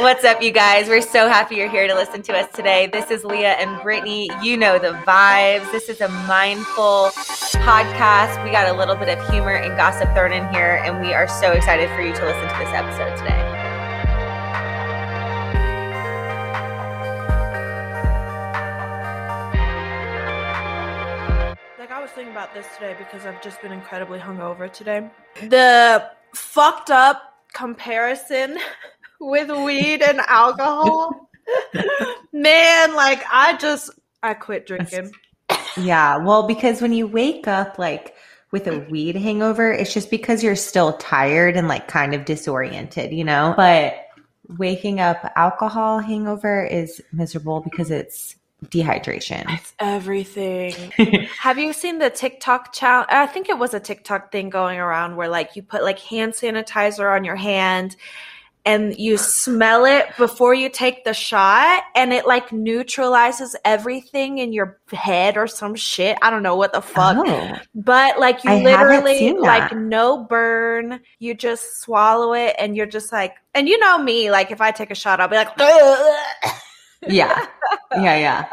What's up, you guys? We're so happy you're here to listen to us today. This is Leah and Brittany. You know the vibes. This is a mindful podcast. We got a little bit of humor and gossip thrown in here, and we are so excited for you to listen to this episode today. Like I was thinking about this today because I've just been incredibly hungover today. The fucked up comparison with weed and alcohol. Man, like I just I quit drinking. Yeah, well, because when you wake up like with a weed hangover, it's just because you're still tired and like kind of disoriented, you know? But waking up alcohol hangover is miserable because it's dehydration. It's everything. Have you seen the TikTok challenge? I think it was a TikTok thing going around where like you put like hand sanitizer on your hand and you smell it before you take the shot and it like neutralizes everything in your head or some shit. I don't know what the fuck. Oh. But like you I literally like no burn. You just swallow it and you're just like and you know me, like if I take a shot, I'll be like Yeah. Yeah, yeah.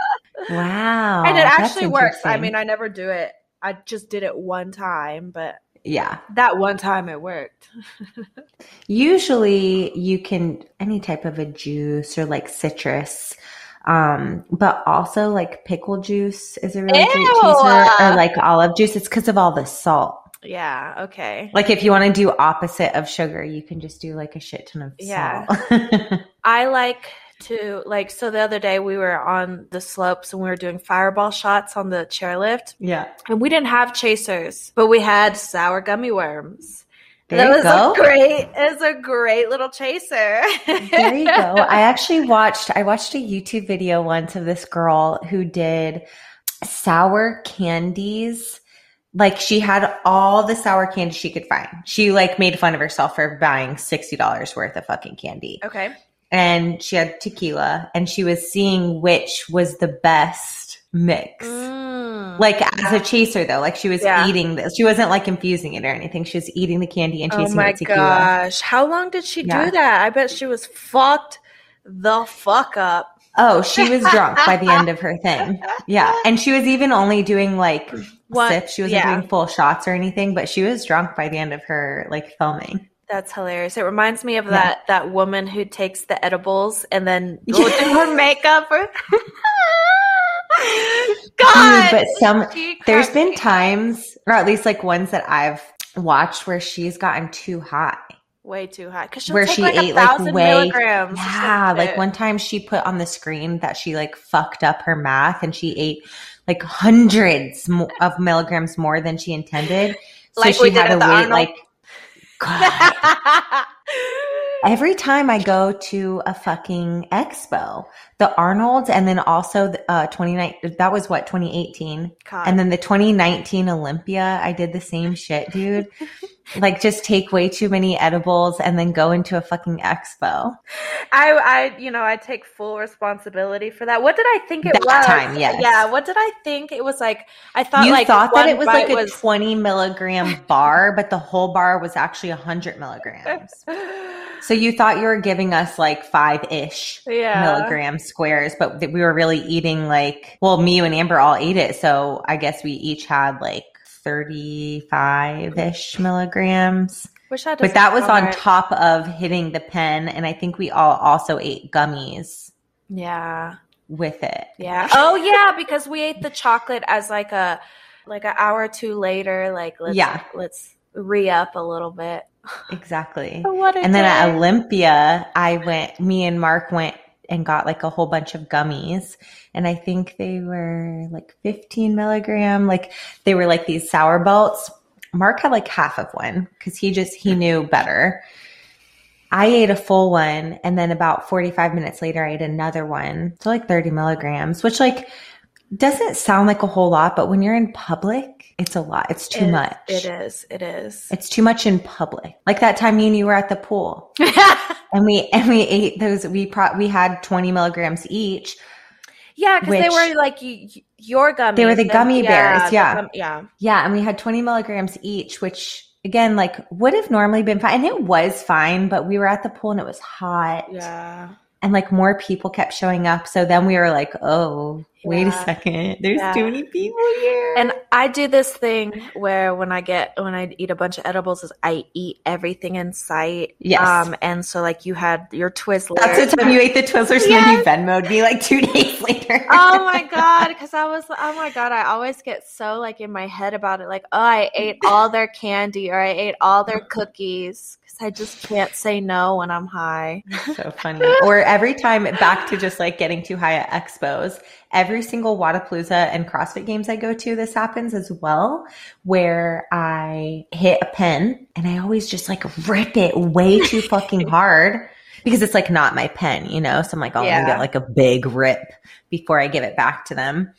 Wow. and it actually works. I mean, I never do it. I just did it one time, but yeah. that one time it worked. Usually you can any type of a juice or like citrus. Um, but also like pickle juice is a really great Ew. chaser or like olive juice. It's because of all the salt. yeah, okay. Like if you want to do opposite of sugar, you can just do like a shit ton of Yeah. salt. I like to like so the other day we were on the slopes and we were doing fireball shots on the chairlift yeah. and we didn't have chasers, but we had sour gummy worms. There that you was go. a great it was a great little chaser. There you go. I actually watched I watched a YouTube video once of this girl who did sour candies. Like she had all the sour candy she could find. She like made fun of herself for buying $60 worth of fucking candy. okay. And she had tequila and she was seeing which was the best mix. Mm. Like as a chaser though, like she was Yeah. eating this. She wasn't like infusing it or anything. She was eating the candy and Oh chasing it my tequila. gosh. How long did she Yeah. do that? I bet she was fucked the fuck up. Oh, she was drunk by the end of her thing. Yeah. And she was even only doing like What- sips. She wasn't yeah. doing full shots or anything, but she was drunk by the end of her like filming. That's hilarious. It reminds me of Yeah. that that woman who takes the edibles and then will do her makeup. Or... God, Dude, but some there's been me times, or at least like ones that I've watched where she's gotten too high. way too high because Where she like ate a like way milligrams. Yeah, like one time she put on the screen that she like fucked up her math and she ate like hundreds mo- of milligrams more than she intended. So Like she we did had to at the wait Arnold? like God. Every time I go to a fucking expo, the Arnold's and then also the, uh 29 that was what 2018 God. and then the 2019 Olympia, I did the same shit, dude. like just take way too many edibles and then go into a fucking expo. I, I, you know, I take full responsibility for that. What did I think it That was? time, yes. Yeah. What did I think it was like? I thought you like thought that it was like a 20 milligram bar, but the whole bar was actually 100 milligrams. So you thought you were giving us like five ish yeah. milligram squares, but we were really eating like, well, me and Amber all ate it. So I guess we each had like 35 ish milligrams. But that was on top of hitting the pen. And I think we all also ate gummies Yeah. with it. Yeah. Oh yeah, because we ate the chocolate as like a like an hour or two later. Like let's Yeah. let's re up a little bit. Exactly. What a And then at. Olympia, I went, me and Mark went and got like a whole bunch of gummies. And I think they were like 15 milligram. Like they were like these sour belts. Mark had like half of one because he just, he knew better. I ate a full one. And then about 45 minutes later, I ate another one. So like 30 milligrams, which like doesn't sound like a whole lot, but when you're in public, it's a lot. It's too It- much. It is. It is. It's too much in public. Like that time me and you were at the pool and we and we ate those. We pro- we had twenty milligrams each. yeah, because they were like your gummies. They were the gummy bears, the yeah. gum- yeah. Yeah, and we had twenty milligrams each, which again, like would have normally been fine. And it was fine, but we were at the pool and it was hot. Yeah. And like more people kept showing up. So then we were like, oh, wait a second. There's Yeah. too many people here. And I do this thing where when I get when I eat a bunch of edibles is I eat everything in sight. Yes. Um and so like you had your Twizzlers. that's the time you ate the Twizzlers and then you Venmoed me like two days later. oh my god because i was oh my god i always get so like in my head about it like oh i ate all their candy or i ate all their cookies because i just can't say no when i'm high so funny. Or every time back to just like getting too high at expos, every single Wodapalooza and CrossFit games I go to, this happens as well, where I hit a pen and I always just like rip it way too fucking hard because it's like not my pen, you know? So I'm like, oh, I'm gonna get like a big rip before I give it back to them.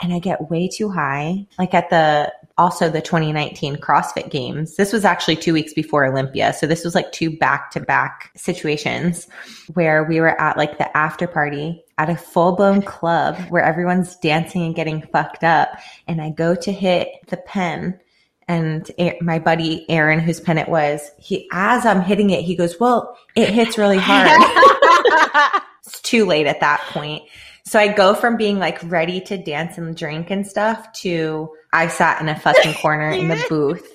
And I get way too high. Like at the also the 2019 CrossFit Games. This was actually two weeks before Olympia. So this was like two back to back situations where we were at like the after party at a full blown club where everyone's dancing and getting fucked up. And I go to hit the pen and my buddy Aaron, whose pen it was, he, as I'm hitting it, he goes, well, it hits really hard. it's too late at that point. So I go from being like ready to dance and drink and stuff to I sat in a fucking corner in the booth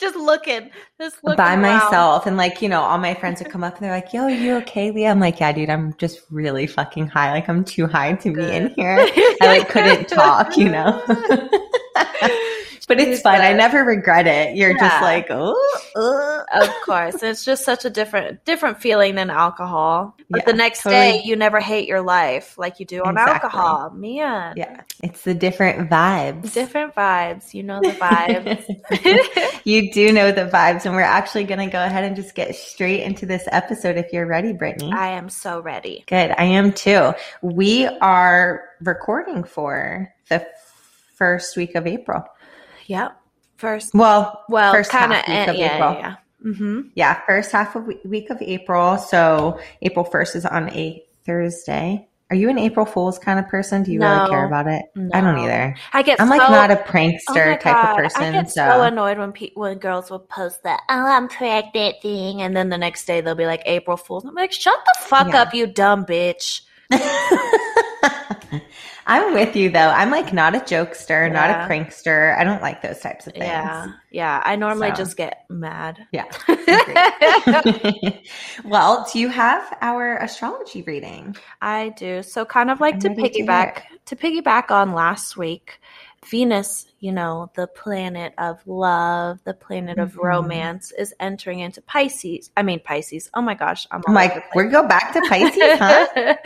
just looking just looking by around. myself. And like, you know, all my friends would come up and they're like, yo, are you okay, Leah? I'm like, yeah, dude, I'm just really fucking high. Like I'm too high to be in here. I like couldn't talk, you know. but it's fun. I never regret it. You're just like, oh, oh. of course it's just such a different different feeling than alcohol but Yeah, the next totally. day you never hate your life like you do on Exactly. alcohol man Yeah. It's the different vibes. different vibes you know the vibes you do know the vibes, and we're actually going to go ahead and just get straight into this episode if you're ready, Brittany. i am so ready Good. I am too. We are recording for the first week of April. Yep first Well, well first kind of half of yeah, April. yeah, yeah. Mm-hmm. Yeah, first half of week of April. So April 1st is on a Thursday. Are you an April Fool's kind of person? Do you No. really care about it? I don't either. I get I'm like not a oh prankster my type God, of person. I get so, so annoyed when pe- when girls will post that oh I'm pregnant thing, and then the next day they'll be like April Fools. I'm like, shut the fuck Yeah. up, you dumb bitch. I'm with you though. I'm like not a jokester, not a prankster. I don't like those types of things. Yeah, yeah. I normally So. just get mad. Yeah. well, do you have our astrology reading? I do. So kind of like I'm to ready to piggyback to, piggyback on last week, Venus, you know, the planet of love, the planet of Mhm. romance is entering into Pisces. I mean Pisces. Oh my gosh, I'm I'm like, we go back to Pisces, huh?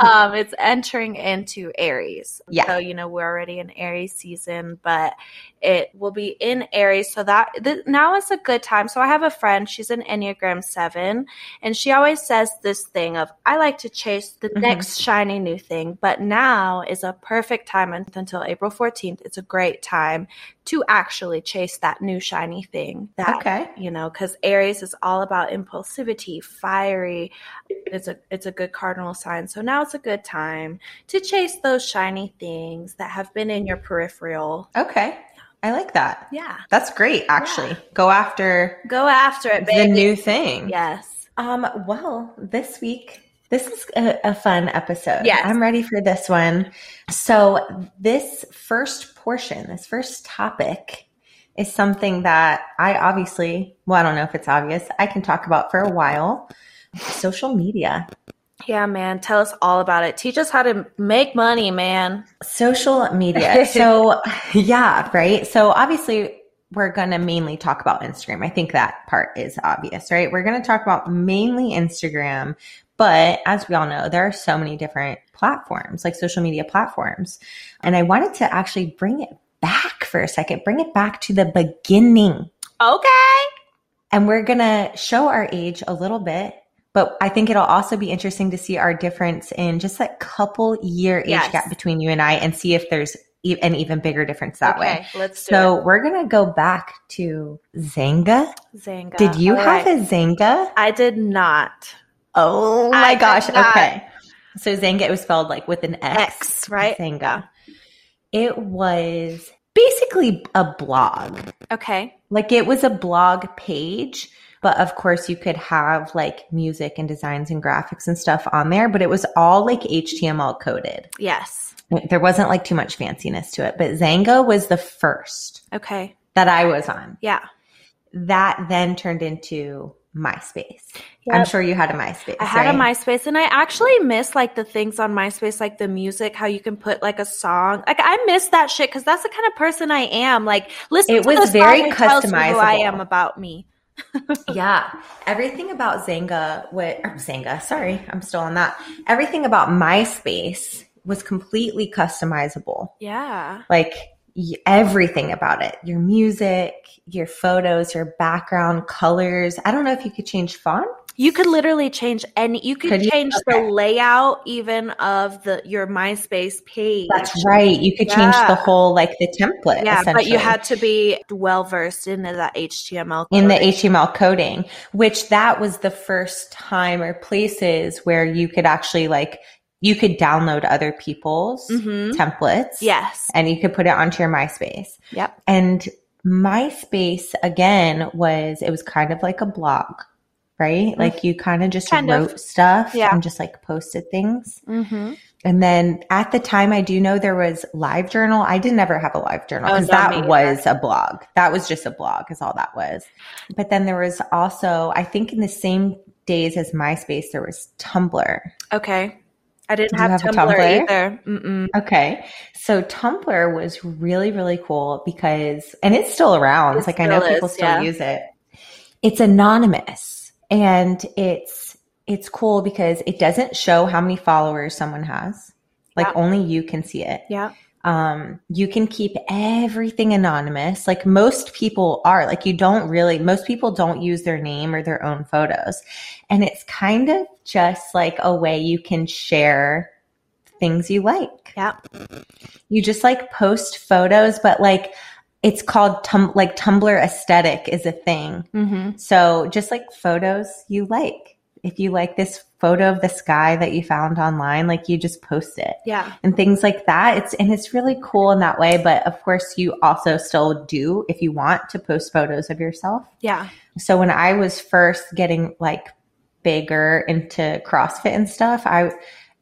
um, it's entering into Aries. Yeah. So, you know, we're already in Aries season, but it will be in Aries. So that th- now is a good time. So I have a friend, she's an Enneagram 7, and she always says this thing of, I like to chase the Mhm. next shiny new thing, but now is a perfect time until April 14th. It's a great time to actually chase that new shiny thing that Okay. you know because aries is all about impulsivity fiery it's a it's a good cardinal sign so now it's a good time to chase those shiny things that have been in your peripheral Okay. I like that. yeah That's great, actually. Go after go after it the new thing. yes Um, well, this week, this is a, a fun episode. Yes. I'm ready for this one. So, this first portion, this first topic, is something that I obviously, well, I don't know if it's obvious, I can talk about for a while social media. yeah man tell us all about it teach us how to make money man Social media. So, yeah, right. So, obviously, we're going to mainly talk about Instagram. I think that part is obvious, right? We're going to talk about mainly Instagram. But as we all know, there are so many different platforms, like social media platforms. And I wanted to actually bring it back for a second, bring it back to the beginning. okay And we're going to show our age a little bit. But I think it'll also be interesting to see our difference in just that couple year age Yes. gap between you and I and see if there's e- an even bigger difference that way. let's do So we're going to go back to Xanga. Xanga. Did you All have right. a Xanga? i did not Oh my did gosh. Okay. So Xanga, it was spelled like with an X. X, right? Xanga. It was basically a blog. Okay. Like it was a blog page, but of course you could have like music and designs and graphics and stuff on there, but it was all like HTML coded. Yes. There wasn't like too much fanciness to it, but Xanga was the first Okay. that I was on. Yeah. That then turned into MySpace. I'm sure you had a MySpace. I had a? MySpace and I actually miss like the things on MySpace, like the music, how you can put like a song. Like I miss that shit because that's the kind of person I am. Like listen It to was very me who I am about me. Yeah. Everything about Xanga, what Xanga, sorry, I'm still on that. Everything about MySpace was completely customizable. Yeah. Like everything about it. Your music, your photos, your background, colors. I don't know if you could change font. You could literally change and you could, Could you? change Okay. the layout even of the your MySpace page. That's right. You could change the whole like the template. yeah, but you had to be well versed into that HTML. in the. HTML coding, which that was the first time or places where you could actually like you could download other people's Mhm. templates. Yes. And you could put it onto your MySpace. Yep. And MySpace again was it was kind of like a blog, right? Like you kind of just Mm-hmm. Of. wrote stuff Yeah. and just like posted things. Mm-hmm. And then at the time, I do know there was Live Journal. I did never have a Live Journal Oh, because me that was a blog. That was just a blog, is all that was. But then there was also, I think, in the same days as MySpace, there was Tumblr. Okay. I didn't have, have Tumblr, Tumblr? either. Mm-mm. Okay, so Tumblr was really, really cool because, and it's still around. It like I know still people still yeah. use it. It's anonymous, and it's it's cool because it doesn't show how many followers someone has. Like Yeah. only you can see it. Yeah. Um, you can keep everything anonymous. Like most people are. Like you don't really most people don't use their name or their own photos. And it's kind of just like a way you can share things you like. Yeah. you just like post photos but like it's called tum- like tumblr aesthetic is a thing. Mm-hmm. so just like photos you like. If you like this photo of the sky that you found online like you just post it Yeah. and things like that. It's and it's really cool in that way. But of course, you also still do if you want to post photos of yourself. Yeah. So when I was first getting like bigger into CrossFit and stuff, I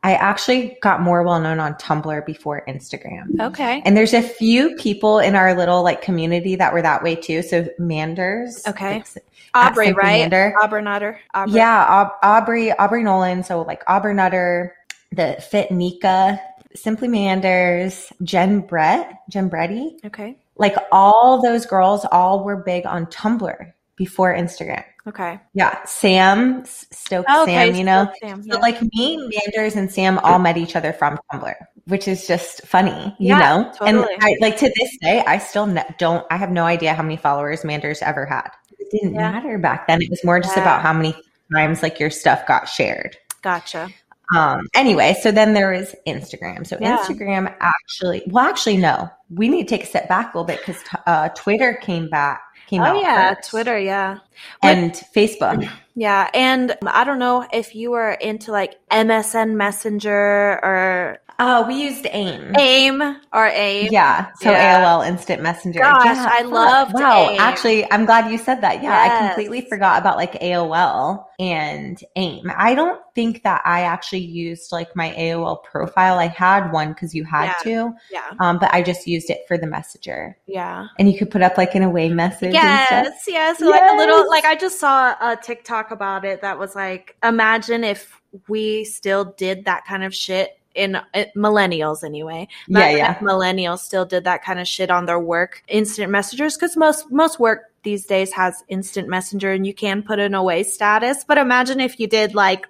I actually got more well known on Tumblr before Instagram. Okay. And there's a few people in our little like community that were that way too. So Manders, Okay. like, Aubrey, right? Mander. Aubrey Nutter. Aubrey. yeah, Aub- Aubrey, Aubrey Nolan. So like Aubrey Nutter, the Fit Nika, Simply Manders, Jen Brett, Jen Bretty. Okay. Like all those girls, all were big on Tumblr before Instagram. Okay. Yeah, Sam Stokes, Oh, okay. Sam, you know. Sam, So like me, Manders, and Sam all met each other from Tumblr, which is just funny, you Yeah, know. totally. And I, like to this day, I still ne- don't. I have no idea how many followers Manders ever had. It didn't Yeah. matter back then. It was more just Yeah. about how many times like your stuff got shared. Gotcha. Um, anyway, so then there is Instagram. So Yeah. Instagram actually, well, actually, no, we need to take a step back a little bit because uh, Twitter came back, came oh, out. Oh yeah, first. Twitter. Yeah. And Facebook. Yeah, and I don't know if you were into like MSN Messenger or Oh, we used AIM. AIM or AIM. Yeah, so Yeah. AOL Instant Messenger. Gosh, Yeah, I love Wow, AIM. actually, I'm glad you said that. Yeah, I completely forgot about like AOL and AIM. I don't think that I actually used like my AOL profile. I had one because you had Yeah. to, Yeah. um, but I just used it for the messenger. Yeah. And you could put up like an away message. and stuff. Yes, yes. Like a little Like I just saw a TikTok about it that was like imagine if we still did that kind of shit in uh, millennials anyway. Yeah, yeah. if millennials still did that kind of shit on their work instant messengers cuz most most work these days has instant messenger and you can put an away status, but imagine if you did like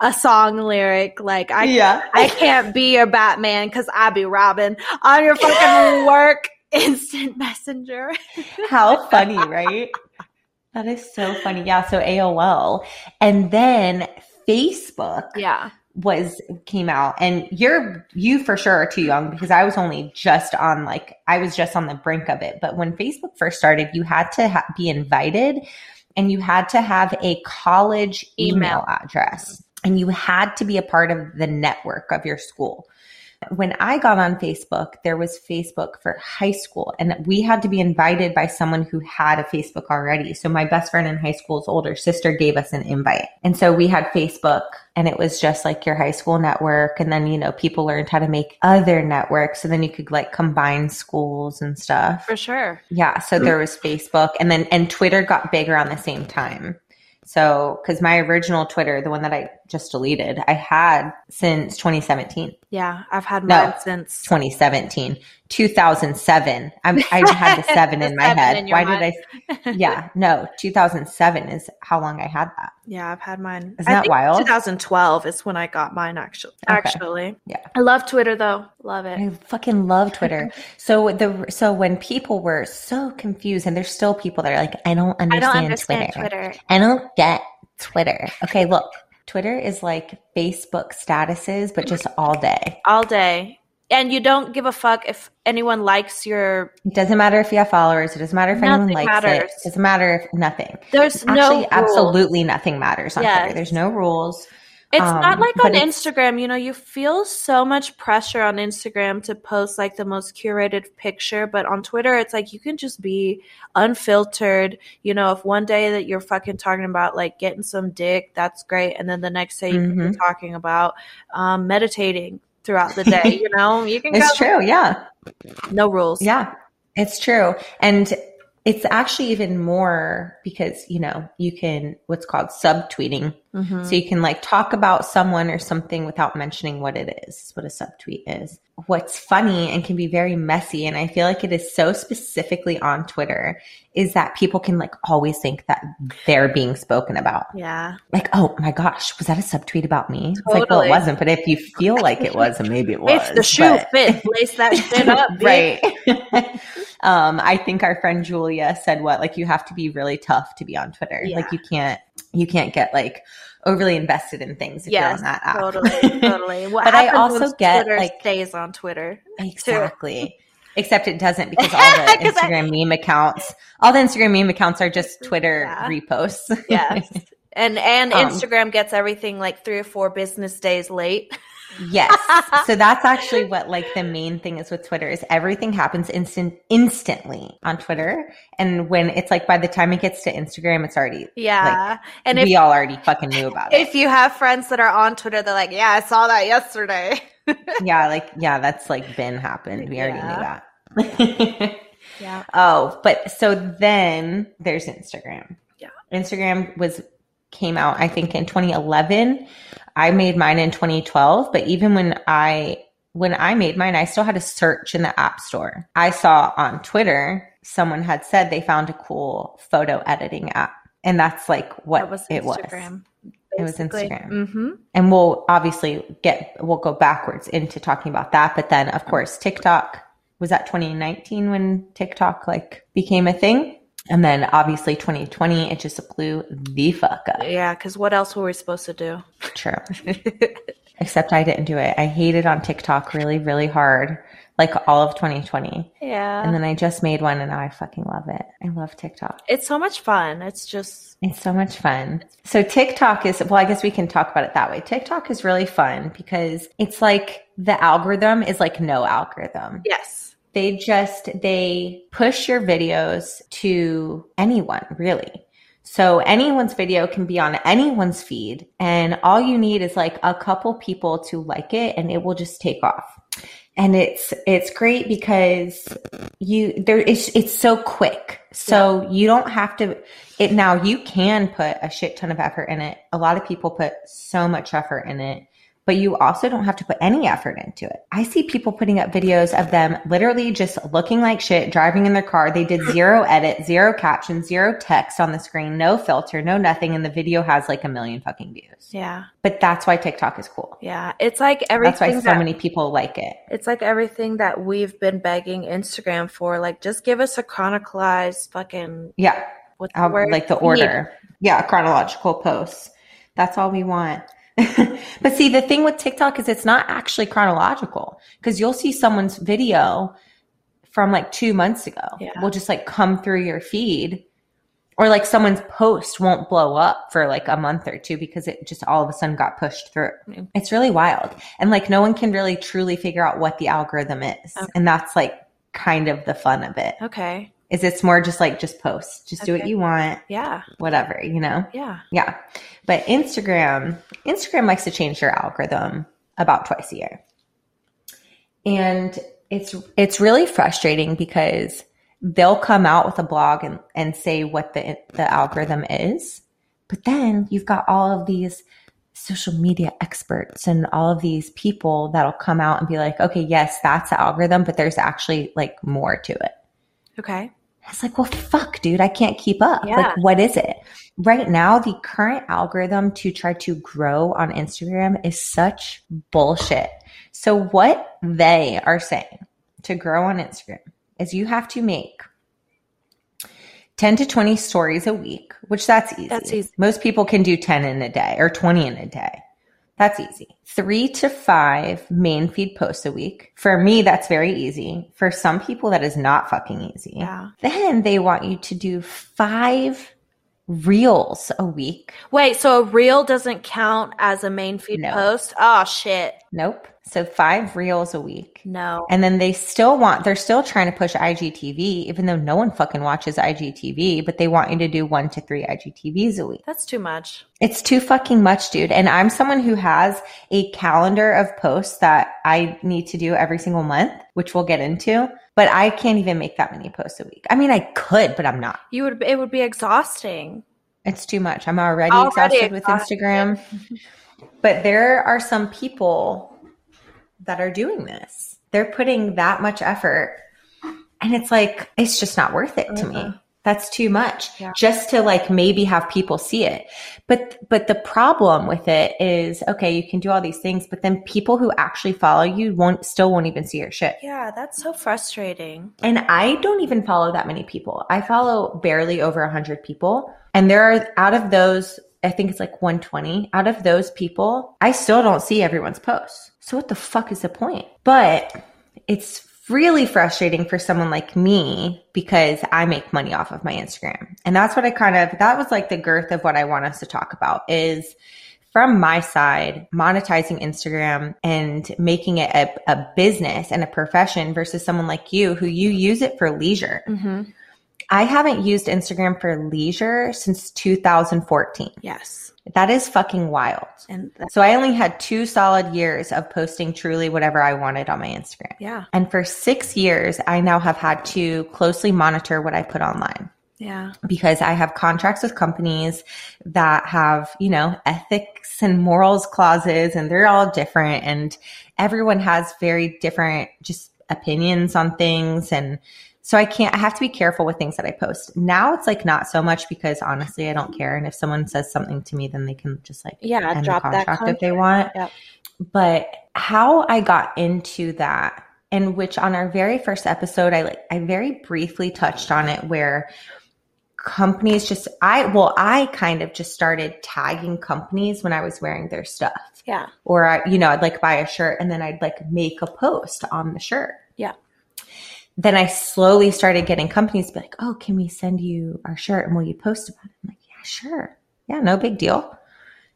a song lyric like I yeah. I can't be your Batman cuz I be Robin on your fucking work instant messenger. How funny, right? That is so funny. Yeah, so AOL. And then Facebook Yeah. was came out and you're you for sure are too young because I was only just on like I was just on the brink of it. But when Facebook first started, you had to ha- be invited and you had to have a college email, Email. address and you had to be a part of the network of your school. When I got on Facebook, there was Facebook for high school and we had to be invited by someone who had a Facebook already. So my best friend in high school's older sister gave us an invite. And so we had Facebook and it was just like your high school network. And then, you know, people learned how to make other networks. So then you could like combine schools and stuff. For sure. Yeah. So there was Facebook and then, and Twitter got big around the same time. So, because my original Twitter, the one that I just deleted, I had since 2017. Yeah, I've had No. mine since 2017, 2007. I'm, I had the seven The in my seven head. in Why did I? Yeah, no, 2007 is how long I had that. Yeah, I've had mine. Isn't that wild? 2012 is when I got mine. Actually, actually, Yeah. I love Twitter though. Love it. I fucking love Twitter. so the so when people were so confused, and there's still people that are like, I don't I understand, don't understand Twitter. Twitter. I don't get Twitter. Okay, look, Twitter is like Facebook statuses, but just all day. all day, and you don't give a fuck if anyone likes your. It doesn't matter if you have followers. It doesn't matter if anyone likes matters. it. It doesn't matter if nothing. There's Actually, no rules. absolutely nothing matters on Yes. Twitter. There's no rules. It's Um, not like on Instagram, you know, you feel so much pressure on Instagram to post like the most curated picture, but on Twitter, it's like you can just be unfiltered. You know, if one day that you're fucking talking about like getting some dick, that's great. And then the next day you can Mhm. be talking about um, meditating throughout the day, you know, you can It's go, true. Yeah. no rules. Yeah, it's true. And it's actually even more because, you know, you can what's called subtweeting. Mhm. So you can like talk about someone or something without mentioning what it is, what a subtweet is. What's funny and can be very messy, and I feel like it is so specifically on Twitter, is that people can like always think that they're being spoken about. Yeah. Like, oh my gosh, was that a subtweet about me? It's like, well, it wasn't, but if you feel like it was, then maybe it was. If the shoe but- fits, lace that shit up, right. um, I think our friend Julia said what like you have to be really tough to be on Twitter. Yeah. Like you can't you can't get like overly invested in things if you're Yes, on that app. totally, totally. What But I also get, Twitter like- stays on Twitter. exactly. Except it doesn't because all the 'Cause I- Instagram meme accounts, all the Instagram meme accounts are just Twitter Yeah. reposts. Yes. And and Um, Instagram gets everything like three or four business days late. Yes. so that's actually what like the main thing is with Twitter is everything happens instant instantly on Twitter. And when it's like by the time it gets to Instagram, it's already Yeah. and if we all already fucking knew about it. if you have friends that are on Twitter, they're like, "Yeah, I saw that yesterday." yeah, like yeah, that's like been happened. We already Yeah. knew that. Yeah. oh, but so then there's Instagram. Yeah. Instagram was came out I think in 2011. I made mine in 2012, but even when I when I made mine, I still had to search in the App Store. I saw on Twitter someone had said they found a cool photo editing app, and that's like what that was it was. Instagram. It was Instagram. Mm-hmm. And we'll obviously get we'll go backwards into talking about that, but then of course TikTok was that 2019 when TikTok like became a thing, and then obviously 2020 it just blew the fuck up. Yeah, because what else were we supposed to do? True. Except I didn't do it. I hated on TikTok really, really hard, like all of 2020. yeah, And then I just made one and now I fucking love it. I love TikTok. it's so much fun. It's just It's so much fun. So TikTok is, well, I guess we can talk about it that way. TikTok is really fun because it's like the algorithm is like no algorithm. yes, They just, they push your videos to anyone really. So anyone's video can be on anyone's feed and all you need is like a couple people to like it and it will just take off. And it's it's great because you there it's it's so quick. So you don't have to it now you can put a shit ton of effort in it. A lot of people put so much effort in it, but you also don't have to put any effort into it. I see people putting up videos of them literally just looking like shit, driving in their car. They did zero edit, zero caption, zero text on the screen, no filter, no nothing. And the video has like a million fucking views. yeah, But that's why TikTok is cool. yeah. It's like everything. That's why so that- many people like it. It's like everything that we've been begging Instagram for. Like, just give us a chronicalized fucking Yeah. what's the word? like the order. Yeah, chronological posts. That's all we want. but see, the thing with TikTok is it's not actually chronological because you'll see someone's video from like two months ago. Yeah. Will just like come through your feed or like someone's post won't blow up for like a month or two because it just all of a sudden got pushed through. Mm. It's really wild. And like no one can really truly figure out what the algorithm is. Okay. And that's like kind of the fun of it. Okay. Is it's more just like just post. Just do what you want, Yeah. whatever, you know? Yeah. Yeah. But Instagram, Instagram likes to change their algorithm about twice a year. And it's it's really frustrating because they'll come out with a blog and, and say what the the algorithm is. But then you've got all of these social media experts and all of these people that'll come out and be like, okay, yes, that's the algorithm, but there's actually like more to it. Okay. It's like, well, fuck, dude, I can't keep up. Yeah. Like, what is it? Right now, the current algorithm to try to grow on Instagram is such bullshit. So, what they are saying to grow on Instagram is you have to make 10 to 20 stories a week, which that's easy. That's easy. Most people can do 10 in a day or 20 in a day. That's easy. Three to five main feed posts a week. For me, that's very easy. For some people, that is not fucking easy. Yeah. Then they want you to do five reels a week. Wait, so a reel doesn't count as a main feed No. post? Oh shit. Nope. So five reels a week. No. And then they still want, they're still trying to push IGTV, even though no one fucking watches IGTV, but they want you to do one to three IGTVs a week. That's too much. It's too fucking much, dude. And I'm someone who has a calendar of posts that I need to do every single month, which we'll get into, but I can't even make that many posts a week. I mean, I could, but I'm not. You would it would be exhausting. It's too much. I'm already, Already exhausted with. Instagram. but there are some people that are doing this. They're putting that much effort. And it's like, it's just not worth it to me. Uh-huh. That's too much Yeah. just to like maybe have people see it. But, but the problem with it is, okay, you can do all these things, but then people who actually follow you won't, still won't even see your shit. Yeah, that's so frustrating. And I don't even follow that many people. I follow barely over a 100 people. And there are, out of those, I think it's like 120. Out of those people, I still don't see everyone's posts. So what the fuck is the point? But it's really frustrating for someone like me because I make money off of my Instagram. And that's what I kind of, that was like the girth of what I want us to talk about is from my side, monetizing Instagram and making it a, a business and a profession versus someone like you who you use it for leisure. Mm-hmm. I haven't used Instagram for leisure since 2014. Yes. That is fucking wild. And So I only had two solid years of posting truly whatever I wanted on my Instagram. yeah. And for six years, I now have had to closely monitor what I put online Yeah. because I have contracts with companies that have, you know, ethics and morals clauses and they're all different and everyone has very different just opinions on things and so I can't I have to be careful with things that I post. Now it's like not so much because honestly I don't care and if someone says something to me then they can just like Yeah. end drop the that contract if they want. Yep. But how I got into that and which on our very first episode I like I very briefly touched on it where companies just I well I kind of just started tagging companies when I was wearing their stuff Yeah. or I, you know I'd like buy a shirt and then I'd like make a post on the shirt. Yeah. Then I slowly started getting companies be like, "Oh, can we send you our shirt and will you post about it?" I'm like, "Yeah, sure. Yeah, no big deal."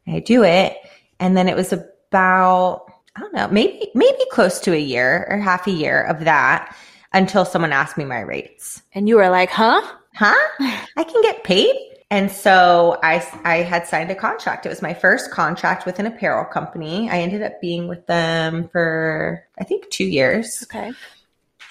And I do it, and then it was about I don't know, maybe maybe close to a year or half a year of that until someone asked me my rates And you were like, huh? huh? I can get paid. And so I, I had signed a contract. It was my first contract with an apparel company. I ended up being with them for, I think, two years. Okay.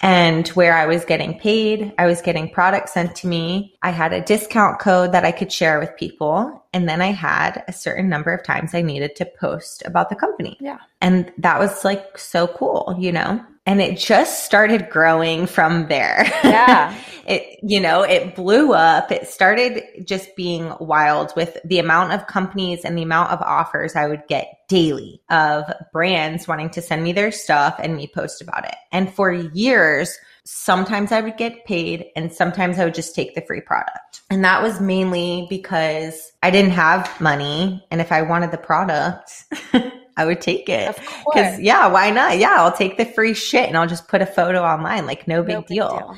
And where I was getting paid, I was getting products sent to me. I had a discount code that I could share with people. And then I had a certain number of times I needed to post about the company. Yeah. And that was like so cool, you know? And it just started growing from there. Yeah. it, you know, it blew up. It started just being wild with the amount of companies and the amount of offers I would get daily of brands wanting to send me their stuff and me post about it. And for years, sometimes I would get paid and sometimes I would just take the free product. And that was mainly because I didn't have money. And if I wanted the product, I would take it. Of Because course. yeah, why not? Yeah, I'll take the free shit and I'll just put a photo online. Like no big, No deal.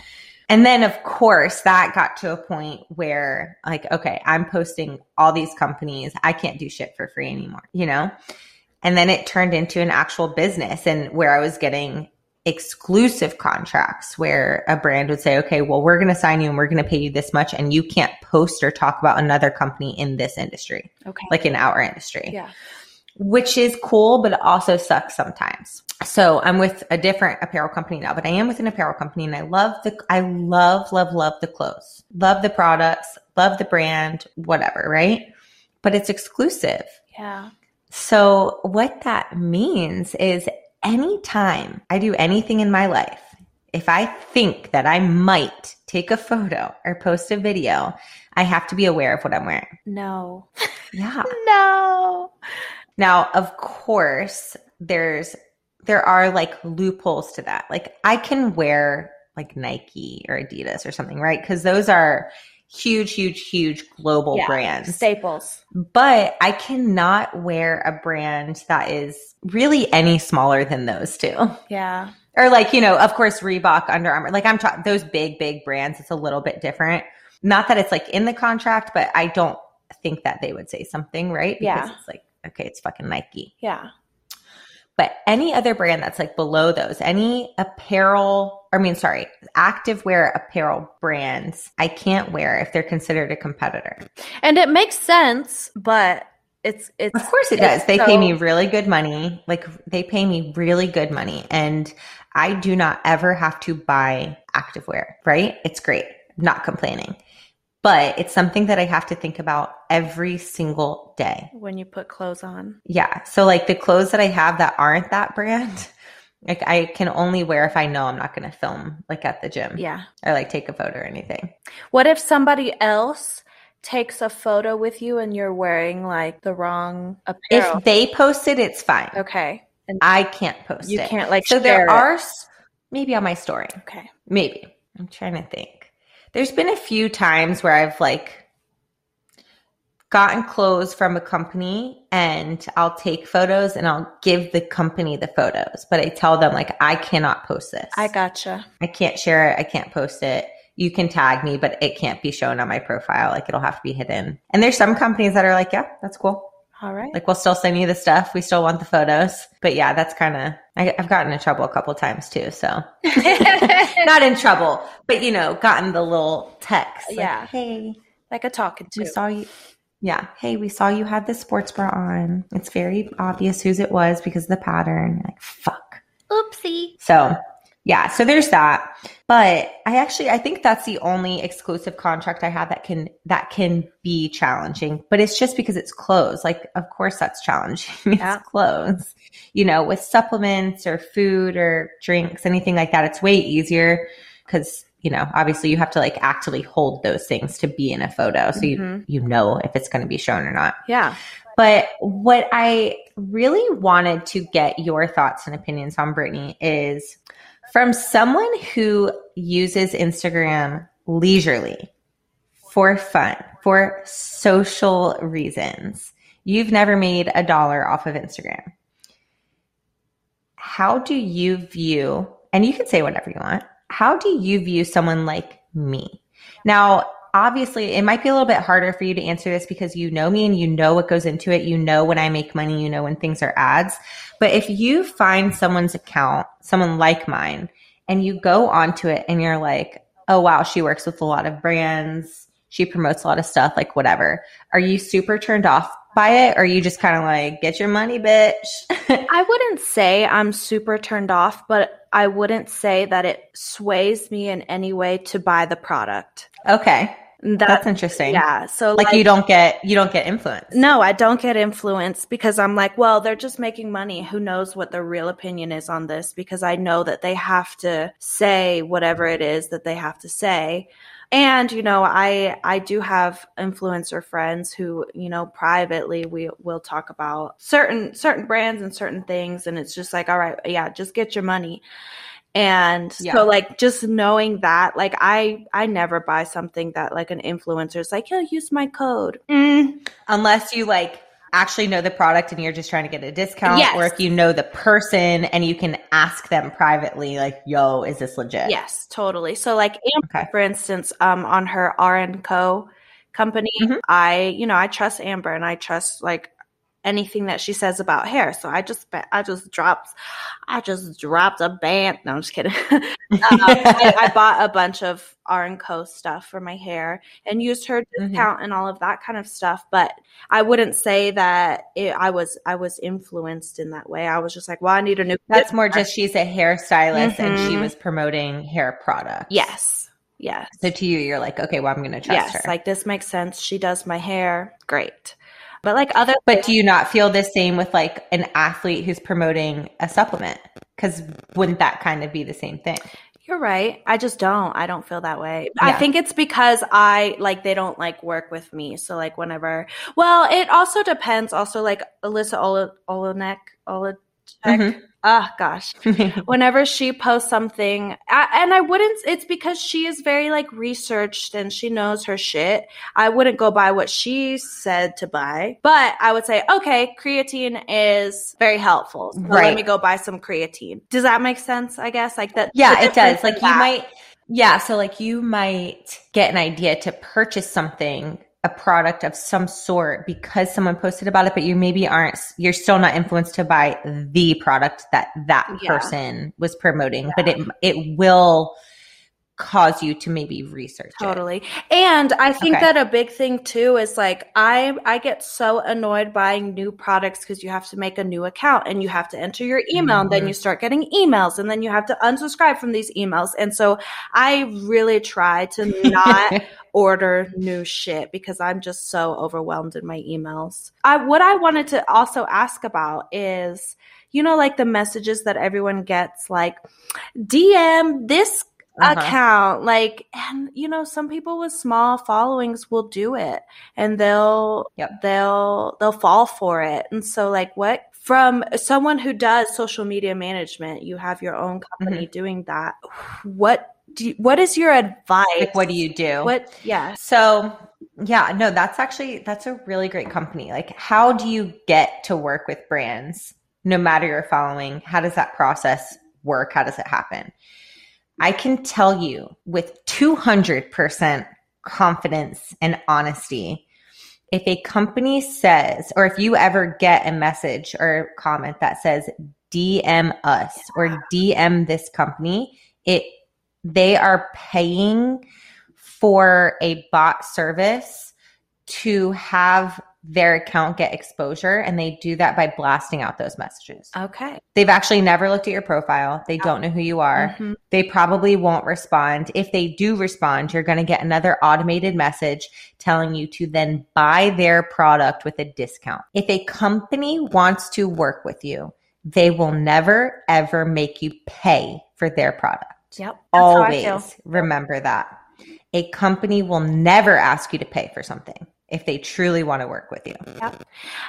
And then, of course, that got to a point where, like, okay, I'm posting all these companies. I can't do shit for free anymore, you know? And then it turned into an actual business and where I was getting exclusive contracts where a brand would say, okay, well, we're going to sign you and we're going to pay you this much. And you can't post or talk about another company in this industry, Okay. like in our industry yeah. Which is cool, but it also sucks sometimes. So I'm with a different apparel company now, but I am with an apparel company and I love the, I love, love, love the clothes, love the products, love the brand, whatever, right? But it's exclusive. Yeah. So what that means is anytime I do anything in my life, if I think that I might take a photo or post a video, I have to be aware of what I'm wearing. No. Yeah. No. Now, of course, there's there are like loopholes to that. Like I can wear like Nike or Adidas or something, right? Because those are huge, huge, huge global Yeah. brands. Staples. But I cannot wear a brand that is really any smaller than those two. Yeah. Or like, you know, of course, Reebok, Under Armour, like I'm talking those big, big brands, it's a little bit different. Not that it's like in the contract, but I don't think that they would say something, right? Because Yeah. it's like, okay, it's fucking Nike. Yeah. But any other brand that's like below those, any apparel, I mean, sorry, activewear apparel brands, I can't wear if they're considered a competitor. And it makes sense, but it's it's Of course it does. They so- pay me really good money. Like they pay me really good money. And I do not ever have to buy activewear, right? It's great. I'm not complaining. But it's something that I have to think about every single day. when you put clothes on. Yeah. So like the clothes that I have that aren't that brand, like I can only wear if I know I'm not going to film like at the gym Yeah. or like take a photo or anything. What if somebody else takes a photo with you and you're wearing like the wrong apparel? If they post it, it's fine. okay. And I can't post you it. You can't like so there it. are maybe on my story. Okay. Maybe. I'm trying to think. There's been a few times where I've like gotten clothes from a company and I'll take photos and I'll give the company the photos, but I tell them like I cannot post this. I gotcha. I can't share it. I can't post it. You can tag me, but it can't be shown on my profile. Like it'll have to be hidden. And there's some companies that are like, yeah, that's cool. All right. Like we'll still send you the stuff. We still want the photos. But yeah, that's kind of, I've gotten in trouble a couple times too. So not in trouble, but you know, gotten the little text. Like, Yeah. Hey, like a talking we to. saw you. Yeah. Hey, we saw you had the sports bra on. It's very obvious whose it was because of the pattern. Like, fuck. Oopsie. So yeah, so there's that. But I actually I think that's the only exclusive contract I have that can that can be challenging. But it's just because it's clothes. Like of course that's challenging. Yeah. it's clothes. You know, with supplements or food or drinks, anything like that, it's way easier because you know, obviously you have to like actively hold those things to be in a photo. So Mhm. you you know if it's going to be shown or not. Yeah. But what I really wanted to get your thoughts and opinions on, Brittany, is from someone who uses Instagram leisurely for fun, for social reasons. You've never made a dollar off of Instagram. How do you view, and you can say whatever you want, how do you view someone like me? Now, obviously, it might be a little bit harder for you to answer this because you know me and you know what goes into it. You know when I make money, you know when things are ads. But if you find someone's account, someone like mine, and you go onto it and you're like, oh, wow, she works with a lot of brands, she promotes a lot of stuff, like whatever. Are you super turned off by it? Or are you just kind of like, get your money, bitch? I wouldn't say I'm super turned off, but I wouldn't say that it sways me in any way to buy the product. okay. That, That's interesting. yeah. So Like, you don't get, you don't get influence. No, I don't get influence because I'm like, well, they're just making money. Who knows what their real opinion is on this? Because I know that they have to say whatever it is that they have to say. And you know, I I do have influencer friends who, you know, privately we will talk about certain certain brands and certain things and it's just like, all right, yeah, just get your money. And Yeah. so like just knowing that, like I I never buy something that like an influencer is like, "Yo, use my code." Mm, Unless you like actually know the product and you're just trying to get a discount, Yes. or if you know the person and you can ask them privately, like, "Yo, is this legit?" Yes, totally. So like Amber, Okay. for instance, um, on her R and Co company, Mhm. I you know I trust Amber and I trust like anything that she says about hair. So I just I just dropped I just dropped a band. No, I'm just kidding. um, I, I bought a bunch of R and Co stuff for my hair and used her Mhm. discount and all of that kind of stuff. But I wouldn't say that it, I was I was influenced in that way. I was just like, well, I need a new. That's more just she's a hairstylist and she Mhm. was promoting hair products. yes, yes. So to you, you're like, okay, well, I'm going to trust yes, her. like this makes sense. She does my hair. Great. But like other but do you not feel the same with like an athlete who's promoting a supplement? Because wouldn't that kind of be the same thing? you're right. I just don't. I don't feel that way. I think it's because I like they don't like work with me. So like whenever well, it also depends also like Alyssa Ola Olenek Olacek. Mhm. Oh gosh. whenever she posts something I, and i wouldn't it's because she is very like researched and she knows her shit i wouldn't go by what she said to buy but i would say okay creatine is very helpful so let me go buy some creatine does that make sense i guess like that yeah, it does. Like you that. might, yeah. So like you might get an idea to purchase something, a product of some sort because someone posted about it, but you maybe aren't, you're still not influenced to buy the product that that Yeah. person was promoting, but it, it will cause you to maybe research it. Totally. And I think Okay. that a big thing too is like I I get so annoyed buying new products because you have to make a new account and you have to enter your email and then you mm-hmm. start getting emails and then you have to unsubscribe from these emails. And so I really try to not order new shit because I'm just so overwhelmed in my emails. I what I wanted to also ask about is you know like the messages that everyone gets like DM this Uh-huh. account like and you know some people with small followings will do it and they'll Yep. they'll they'll fall for it and so like what from someone who does social media management you have your own company doing that what do you, what is your advice Like, what do you do? what yeah So, yeah, no, that's actually that's a really great company. Like, how do you get to work with brands no matter your following? How does that process work? How does it happen? I can tell you with 200% confidence and honesty if a company says or if you ever get a message or comment that says DM us or DM this company, it they are paying for a bot service to have their account get exposure and they do that by blasting out those messages. okay They've actually never looked at your profile. They don't know who you are. Mhm. They probably won't respond. If they do respond, you're going to get another automated message telling you to then buy their product with a discount. If a company wants to work with you, they will never ever make you pay for their product. yep That's how I feel. Always remember that. A company will never ask you to pay for something if they truly want to work with you. Yeah.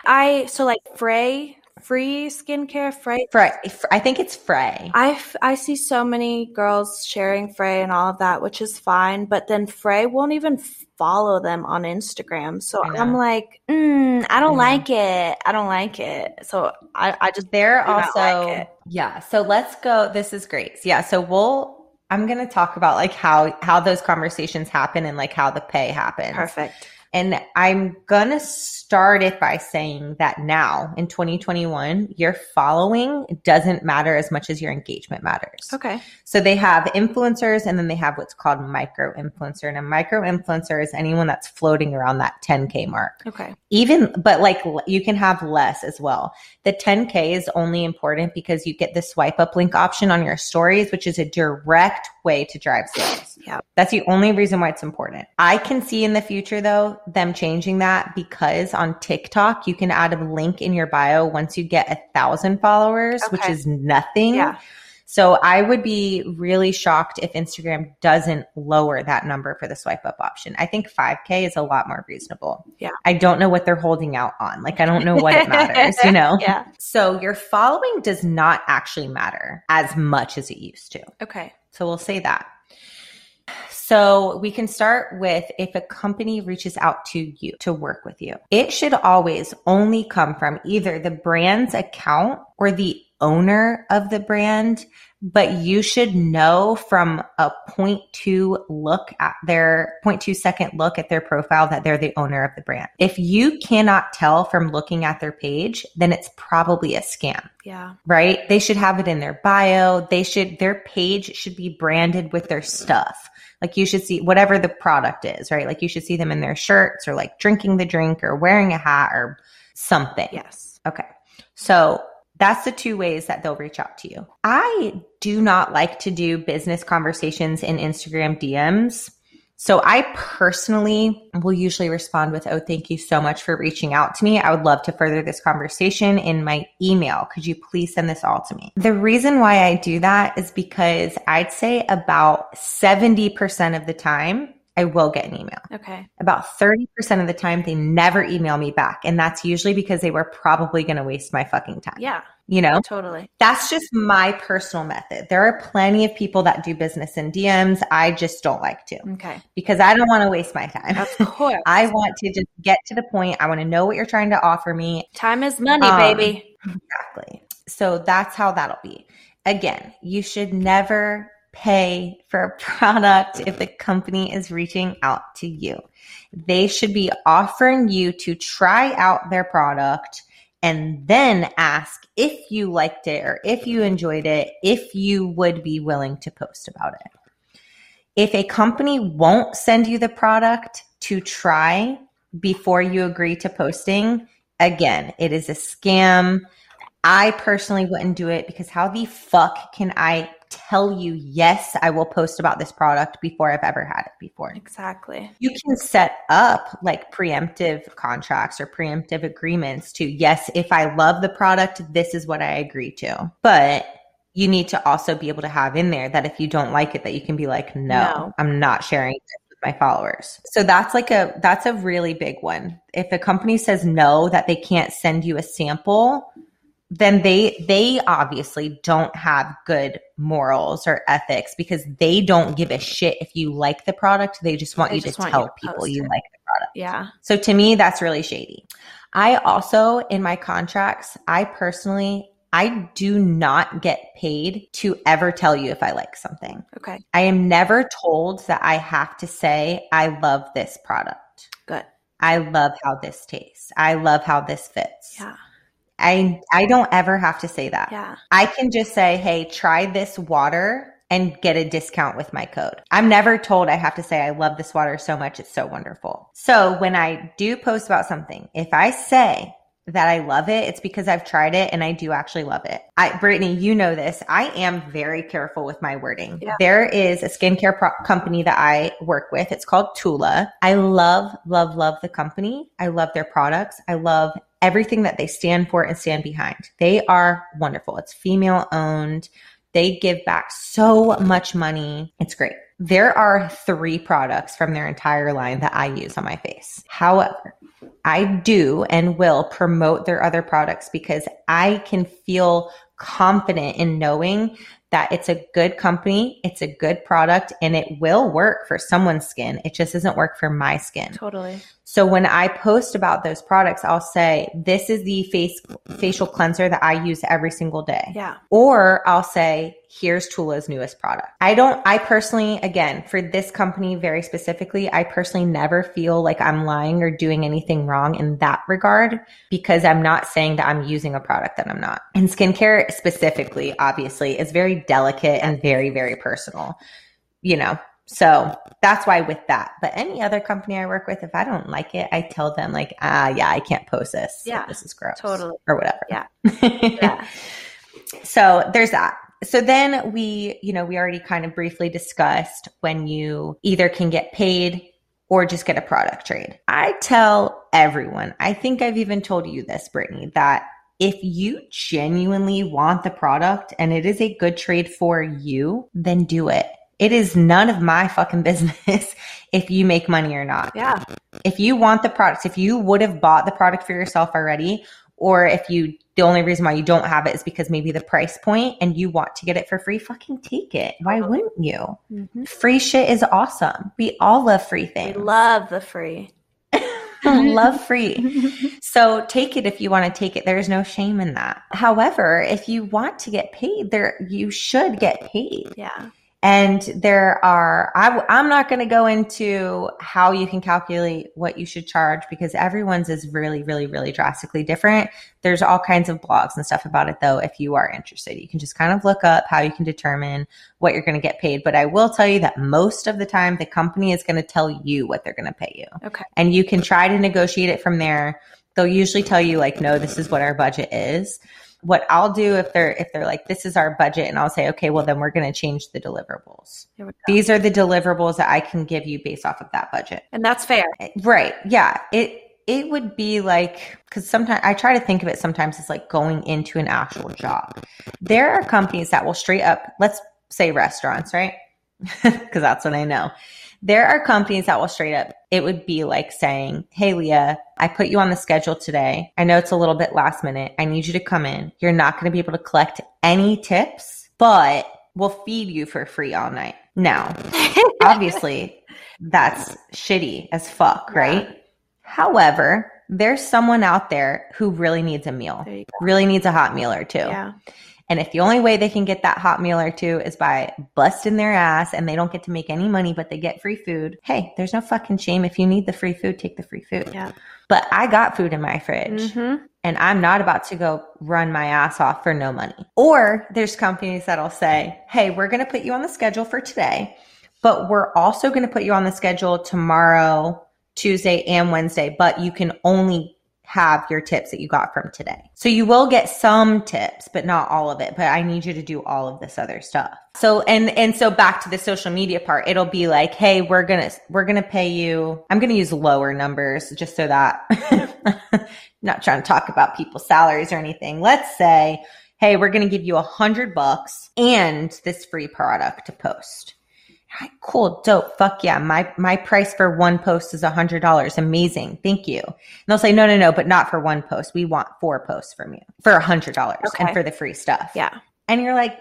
I so like frey free skincare frey Frey, I think it's Frey. I I see so many girls sharing Frey and all of that, which is fine. But then Frey won't even follow them on Instagram. So. I'm like, mm, I don't I like it. I don't like it. So I, I just They're also like yeah. So let's go. This is great. Yeah. So we'll. I'm gonna talk about like how how those conversations happen and like how the pay happens. perfect. And I'm gonna start it by saying that now in 2021, your following doesn't matter as much as your engagement matters. Okay. So they have influencers and then they have what's called micro influencer. And a micro influencer is anyone that's floating around that 10K mark Okay. even but like you can have less as well the 10k is only important because you get the swipe up link option on your stories which is a direct way to drive sales Yeah. that's the only reason why it's important i can see in the future though them changing that because on tiktok you can add a link in your bio once you get a thousand followers which is nothing Yeah. so I would be really shocked if Instagram doesn't lower that number for the swipe up option. I think 5K is a lot more reasonable. Yeah. I don't know what they're holding out on. Like, I don't know what it matters, you know? Yeah. So your following does not actually matter as much as it used to. Okay. So we'll say that. So we can start with if a company reaches out to you to work with you, it should always only come from either the brand's account or the owner of the brand, but you should know from a 0.2 look at their 0.2 second look at their profile that they're the owner of the brand. If you cannot tell from looking at their page, then it's probably a scam. Yeah. Right? They should have it in their bio. They should, their page should be branded with their stuff. Like you should see whatever the product is, right? Like you should see them in their shirts or like drinking the drink or wearing a hat or something. Yes. Okay. So that's the two ways that they'll reach out to you. I do not like to do business conversations in Instagram DMs. So I personally will usually respond with, Oh, thank you so much for reaching out to me. I would love to further this conversation in my email. Could you please send this all to me? The reason why I do that is because I'd say about 70% of the time, I will get an email. Okay. About 30% of the time, they never email me back. And that's usually because they were probably going to waste my fucking time. Yeah. You know? Totally. That's just my personal method. There are plenty of people that do business in DMs. I just don't like to Okay. because I don't want to waste my time. Of course. I want to just get to the point. I want to know what you're trying to offer me. Time is money, Um, baby. Exactly. So that's how that'll be. Again, you should never pay for a product if the company is reaching out to you. They should be offering you to try out their product and then ask if you liked it or if you enjoyed it, if you would be willing to post about it. If a company won't send you the product to try before you agree to posting, again, it is a scam. I personally wouldn't do it because how the fuck can I tell you, yes, I will post about this product before I've ever had it before? Exactly. You can set up like preemptive contracts or preemptive agreements to, yes, if I love the product, this is what I agree to. But you need to also be able to have in there that if you don't like it, that you can be like, no, No. I'm not sharing this with my followers. So that's like a, that's a really big one. If a company says no, that they can't send you a sample, then they they obviously don't have good morals or ethics because they don't give a shit if you like the product. They just want They you just to want tell you people you like the product. Yeah. So to me, that's really shady. I also, in my contracts, I personally, I do not get paid to ever tell you if I like something. Okay. I am never told that I have to say, I love this product. Good. I love how this tastes. I love how this fits. Yeah. I I don't ever have to say that. Yeah. I can just say, "Hey, try this water and get a discount with my code." I'm never told I have to say, "I love this water so much; it's so wonderful." So when I do post about something, if I say that I love it, it's because I've tried it and I do actually love it. I, Brittany, you know this. I am very careful with my wording. Yeah. There is a skincare pro- company that I work with. It's called Tula. I love, love, love the company. I love their products. I love everything that they stand for and stand behind. They are wonderful. It's female owned. They give back so much money. It's great. There are three products from their entire line that I use on my face. However, I do and will promote their other products because I can feel confident in knowing that it's a good company, it's a good product, and it will work for someone's skin. It just doesn't work for my skin. Totally. So when I post about those products, I'll say, this is the face facial cleanser that I use every single day. Yeah. Or I'll say, here's Tula's newest product. I don't, I personally, again, for this company very specifically, I personally never feel like I'm lying or doing anything wrong in that regard because I'm not saying that I'm using a product that I'm not. And skincare specifically, obviously, is very delicate and very, very personal, you know. So that's why with that. But any other company I work with, if I don't like it, I tell them like, ah, yeah, I can't post this. Yeah, this is gross. totally. Or whatever. Yeah. yeah. So there's that. So then we, you know, we already kind of briefly discussed when you either can get paid or just get a product trade. I tell everyone, I think I've even told you this, Brittany, that if you genuinely want the product and it is a good trade for you, then do it. It is none of my fucking business if you make money or not Yeah. if you want the products, if you would have bought the product for yourself already, or if you the only reason why you don't have it is because maybe the price point and you want to get it for free, fucking take it. Why wouldn't you? Mhm. Free shit is awesome. We all love free things. We love the free. love free. So take it if you want to take it. There's no shame in that. However, if you want to get paid, there you should get paid. yeah. And there are, I, am not going to go into how you can calculate what you should charge because everyone's is really, really, really drastically different. There's all kinds of blogs and stuff about it though. If you are interested, you can just kind of look up how you can determine what you're going to get paid. But I will tell you that most of the time, the company is going to tell you what they're going to pay you Okay. and you can try to negotiate it from there. They'll usually tell you like, no, this is what our budget is. What I'll do if they're if they're like, this is our budget, and I'll say, okay, well then we're going to change the deliverables. Here we go. These are the deliverables that I can give you based off of that budget. And that's fair. Eh, right? Yeah. It it would be like because sometimes I try to think of it sometimes as like going into an actual job. There are companies that will straight up, let's say restaurants, right? Because that's what I know. There are companies that will straight up, it would be like saying, Hey, Leah, I put you on the schedule today. I know it's a little bit last minute. I need you to come in. You're not going to be able to collect any tips, but we'll feed you for free all night. Now, obviously, that's shitty as fuck, Yeah. right? However, there's someone out there who really needs a meal, really needs a hot meal or two. Yeah. And if the only way they can get that hot meal or two is by busting their ass and they don't get to make any money, but they get free food, hey, there's no fucking shame. If you need the free food, take the free food. Yeah. But I got food in my fridge Mm-hmm. and I'm not about to go run my ass off for no money. Or there's companies that'll say, hey, we're going to put you on the schedule for today, but we're also going to put you on the schedule tomorrow, Tuesday, and Wednesday, but you can only have your tips that you got from today. So you will get some tips, but not all of it. But I need you to do all of this other stuff. So and and so back to the social media part, it'll be like, hey, we're gonna we're gonna pay you. I'm gonna use lower numbers just so that not trying to talk about people's salaries or anything. Let's say, hey, we're gonna give you a hundred bucks and this free product to post. Cool, dope, fuck yeah. My my price for one post is a hundred dollars. Amazing, thank you. And they'll say, no, no, no, but not for one post. We want four posts from you for a hundred dollars and for the free stuff. Yeah. And you're like,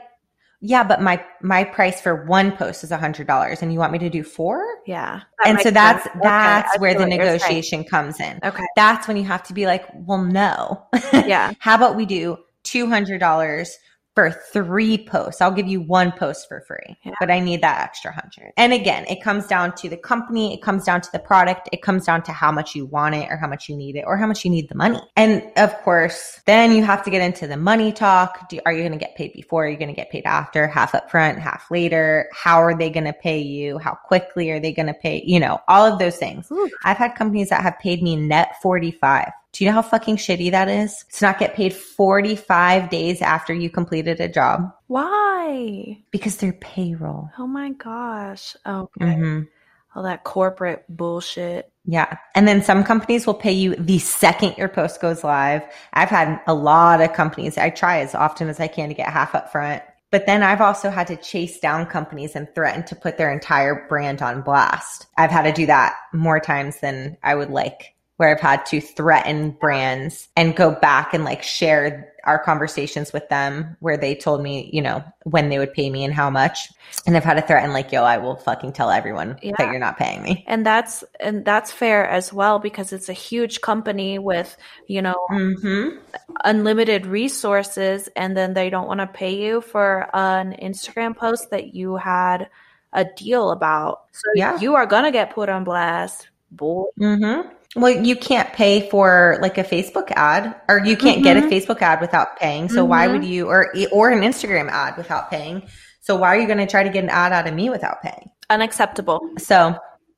yeah, but my my price for one post is a hundred dollars, and you want me to do four? Yeah. and so that's Okay, that's I where the what you're saying. negotiation comes in. Okay. That's when you have to be like, well, no. Yeah. How about we do two hundred dollars for three posts? I'll give you one post for free, Yeah. but I need that extra hundred. And again, it comes down to the company, it comes down to the product, it comes down to how much you want it, or how much you need it, or how much you need the money. And of course, then you have to get into the money talk. Do, are you going to get paid before? Are you going to get paid after? Half up front, half later? How are they going to pay you? How quickly are they going to pay? You know, all of those things. Ooh. I've had companies that have paid me net 45. Do you know how fucking shitty that is? To not get paid 45 days after you completed a job Why? because they're payroll. Oh my gosh. Okay. Mhm. All that corporate bullshit. Yeah. And then some companies will pay you the second your post goes live. I've had a lot of companies. I try as often as I can to get half up front. But then I've also had to chase down companies and threaten to put their entire brand on blast. I've had to do that more times than I would like, where I've had to threaten brands and go back and like share our conversations with them where they told me, you know, when they would pay me and how much. And I've had to threaten like, yo, I will fucking tell everyone Yeah. that you're not paying me. And that's and that's fair as well because it's a huge company with, you know, Mm-hmm. unlimited resources and then they don't want to pay you for an Instagram post that you had a deal about. So Yeah. you are going to get put on blast. Boy. Mm-hmm. Well, you can't pay for like a Facebook ad, or you can't get a Mhm. Facebook ad without paying. So why Mhm. would you, or or an Instagram ad without paying? So why are you going to try to get an ad out of me without paying? Unacceptable. So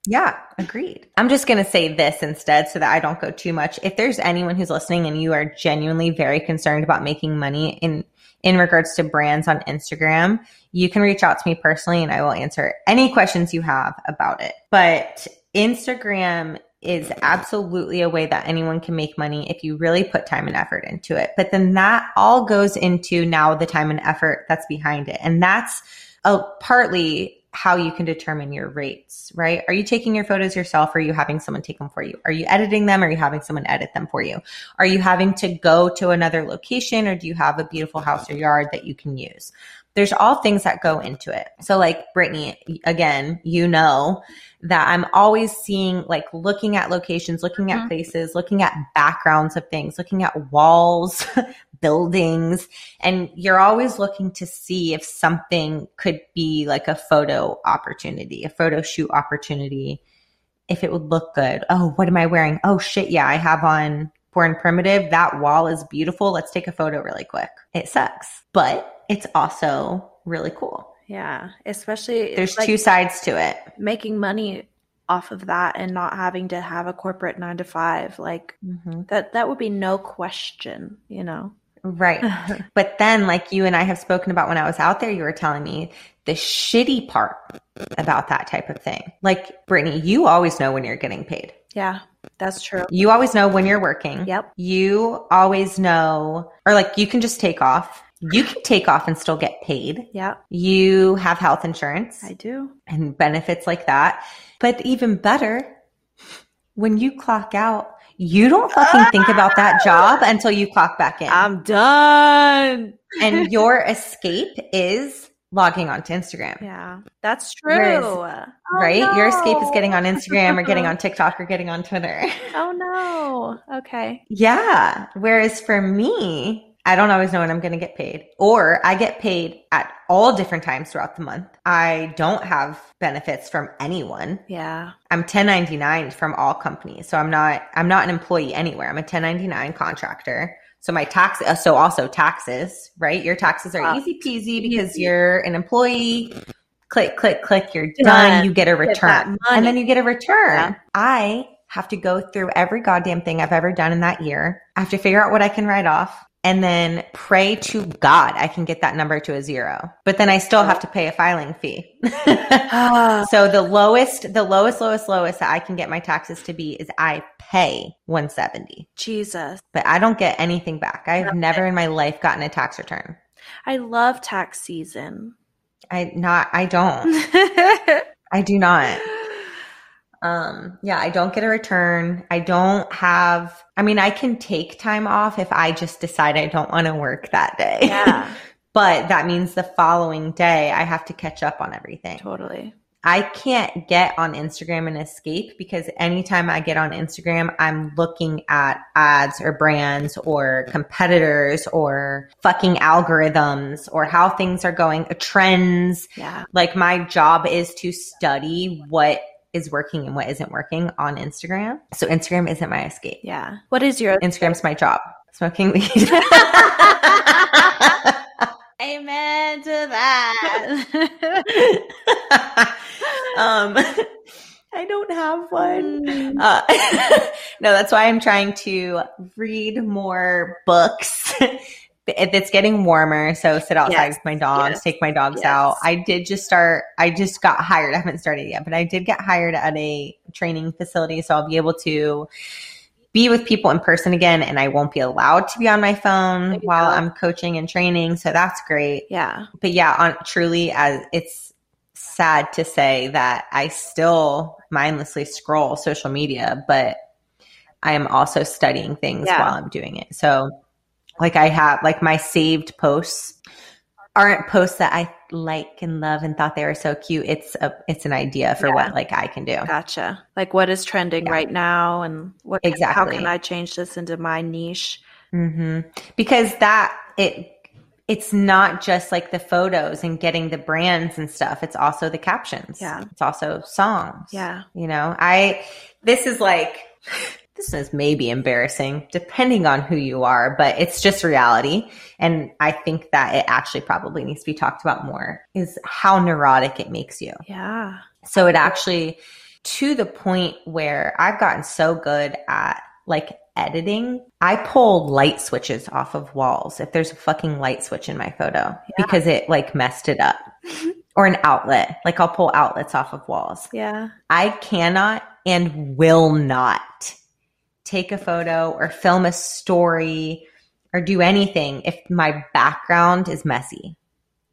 yeah, agreed. I'm just going to say this instead so that I don't go too much. If there's anyone who's listening and you are genuinely very concerned about making money in in regards to brands on Instagram, you can reach out to me personally and I will answer any questions you have about it. But Instagram is absolutely a way that anyone can make money if you really put time and effort into it. But then that all goes into now the time and effort that's behind it. And that's a partly how you can determine your rates, right? Are you taking your photos yourself or are you having someone take them for you? Are you editing them or are you having someone edit them for you? Are you having to go to another location or do you have a beautiful house or yard that you can use? There's all things that go into it. So like Brittany, again, you know that I'm always seeing, like looking at locations, looking at Mhm. places, looking at backgrounds of things, looking at walls, buildings, and you're always looking to see if something could be like a photo opportunity, a photo shoot opportunity, if it would look good. Oh, what am I wearing? Oh shit, yeah, I have on Born Primitive. That wall is beautiful. Let's take a photo really quick. It sucks, but it's also really cool. Yeah, especially There's like, two sides to it. making money off of that and not having to have a corporate 9 to 5 like Mhm. that that would be no question, you know. Right. But then, like you and I have spoken about when I was out there, you were telling me the shitty part about that type of thing. Like, Brittany, you always know when you're getting paid. yeah, that's true. You always know when you're working. Yep. You always know, or like you can just take off. You can take off and still get paid. Yeah, You have health insurance I do. and benefits like that. But even better, when you clock out, you don't fucking think about that job until you clock back in. I'm done. and your escape is logging onto Instagram, Yeah, that's true. Whereas- Oh, right? Your escape is getting on Instagram or getting on TikTok or getting on Twitter. Oh no. Okay. yeah. Whereas for me, I don't always know when I'm going to get paid, or I get paid at all different times throughout the month. I don't have benefits from anyone. Yeah. I'm 1099 from all companies. So I'm not I'm not an employee anywhere. I'm a 1099 contractor. So my tax uh, so also taxes, right? Your taxes are Wow. easy peasy because Easy. you're an employee. Click click click, you're Done. done. You get a return. And then you get a return. Yeah. I have to go through every goddamn thing I've ever done in that year. I have to figure out what I can write off and then pray to God I can get that number to a zero. But then I still have to pay a filing fee. Ah, So the lowest, the lowest, lowest, lowest that I can get my taxes to be is I pay 170, Jesus. but I don't get anything back. I've Nothing. never in my life gotten a tax return. I love tax season. I not, I don't, I do not. Um, yeah, I don't get a return. I don't have, I mean, I can take time off if I just decide I don't want to work that day. yeah, but that means the following day I have to catch up on everything. totally. I can't get on Instagram and escape because anytime I get on Instagram, I'm looking at ads or brands or competitors or fucking algorithms or how things are going, trends. Yeah. Like my job is to study what is working and what isn't working on Instagram. So Instagram isn't my escape. Yeah. What is your Instagram's my job. Smoking weed. amen to that? um, I don't have one. Mm. Uh, no, that's why I'm trying to read more books. If it's getting warmer, so sit outside Yes, with my dogs, yes, take my dogs yes. out. I did just start. I just got hired. I haven't started yet, but I did get hired at a training facility, so I'll be able to be with people in person again, and I won't be allowed to be on my phone while. I'm coaching and training. So that's great Yeah. but yeah, on truly as it's sad to say that I still mindlessly scroll social media, but I am also studying things Yeah. while I'm doing it. So like I have like my saved posts aren't posts that I like and love and thought they were so cute. It's a it's an idea for Yeah. what like I can do. Gotcha. Like what is trending Yeah. right now and what exactly how can I change this into my niche? Mm-hmm. Because that it it's not just like the photos and getting the brands and stuff. It's also the captions. Yeah. It's also songs. Yeah. You know, I this is like this is maybe embarrassing depending on who you are, but it's just reality. And I think that it actually probably needs to be talked about more is how neurotic it makes you. Yeah. So it actually to the point where I've gotten so good at like editing, I pull light switches off of walls if there's a fucking light switch in my photo because it like messed it up. or an outlet, like I'll pull outlets off of walls. Yeah. I cannot and will not take a photo or film a story or do anything if my background is messy.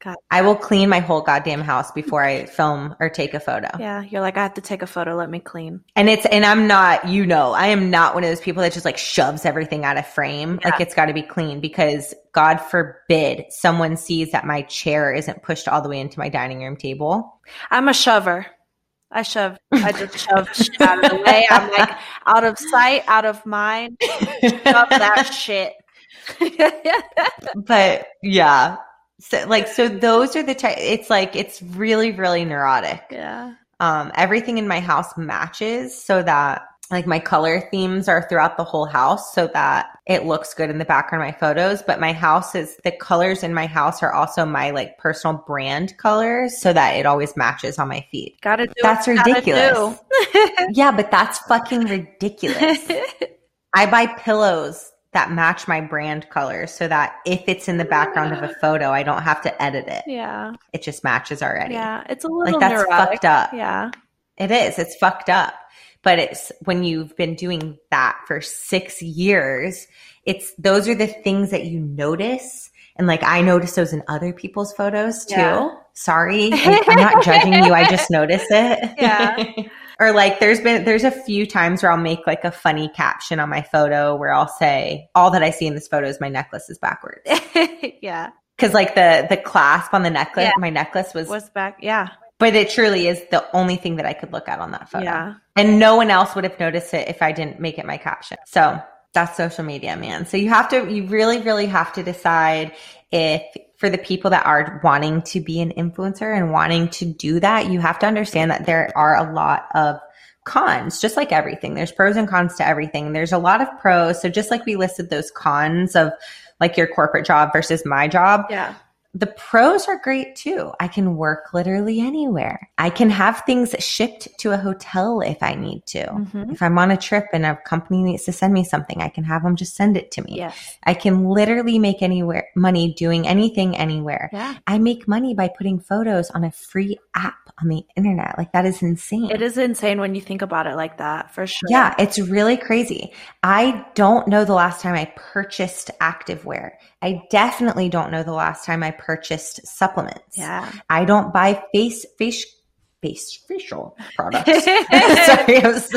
God. I will clean my whole goddamn house before I film or take a photo. Yeah, you're like, I have to take a photo. Let me clean. And it's and I'm not, you know, I am not one of those people that just like shoves everything out of frame. Yeah. Like it's got to be clean because God forbid someone sees that my chair isn't pushed all the way into my dining room table. I'm a shover. I shove. I just shove shit out of the way. I'm like out of sight, out of mind. Shove that shit. But yeah. So like so those are the type it's like it's really really neurotic. yeah. um, everything in my house matches so that like my color themes are throughout the whole house so that it looks good in the background of my photos but my house is the colors in my house are also my like personal brand colors so that it always matches on my feed Gotta do. That's ridiculous. yeah but that's fucking ridiculous i buy pillows that match my brand colors so that if it's in the background of a photo i don't have to edit it yeah. it just matches already Yeah. It's a little like that's neurotic. fucked up Yeah. It is. It's fucked up. But it's when you've been doing that for six years, it's those are the things that you notice. And like I notice those in other people's photos too. Yeah. Sorry. Like, I'm not judging you. I just notice it. Yeah. or like there's been there's a few times where I'll make like a funny caption on my photo where I'll say, all that I see in this photo is my necklace is backwards. yeah. Cause like the the clasp on the necklace, Yeah. my necklace was Was back. Yeah. But it truly is the only thing that I could look at on that photo. Yeah. And no one else would have noticed it if I didn't make it my caption. So that's social media, man. So you have to, you really, really have to decide if for the people that are wanting to be an influencer and wanting to do that, you have to understand that there are a lot of cons, just like everything. There's pros and cons to everything. There's a lot of pros. So just like we listed those cons of like your corporate job versus my job, Yeah. The pros are great too. I can work literally anywhere. I can have things shipped to a hotel if I need to. Mhm. If I'm on a trip and a company needs to send me something, I can have them just send it to me. Yes. I can literally make anywhere money doing anything anywhere. Yeah. I make money by putting photos on a free app on the internet. Like that is insane. It is insane when you think about it like that, for sure. Yeah, it's really crazy. I don't know the last time I purchased activewear. I definitely don't know the last time I purchased supplements. Yeah. I don't buy face face face facial products. Sorry, was,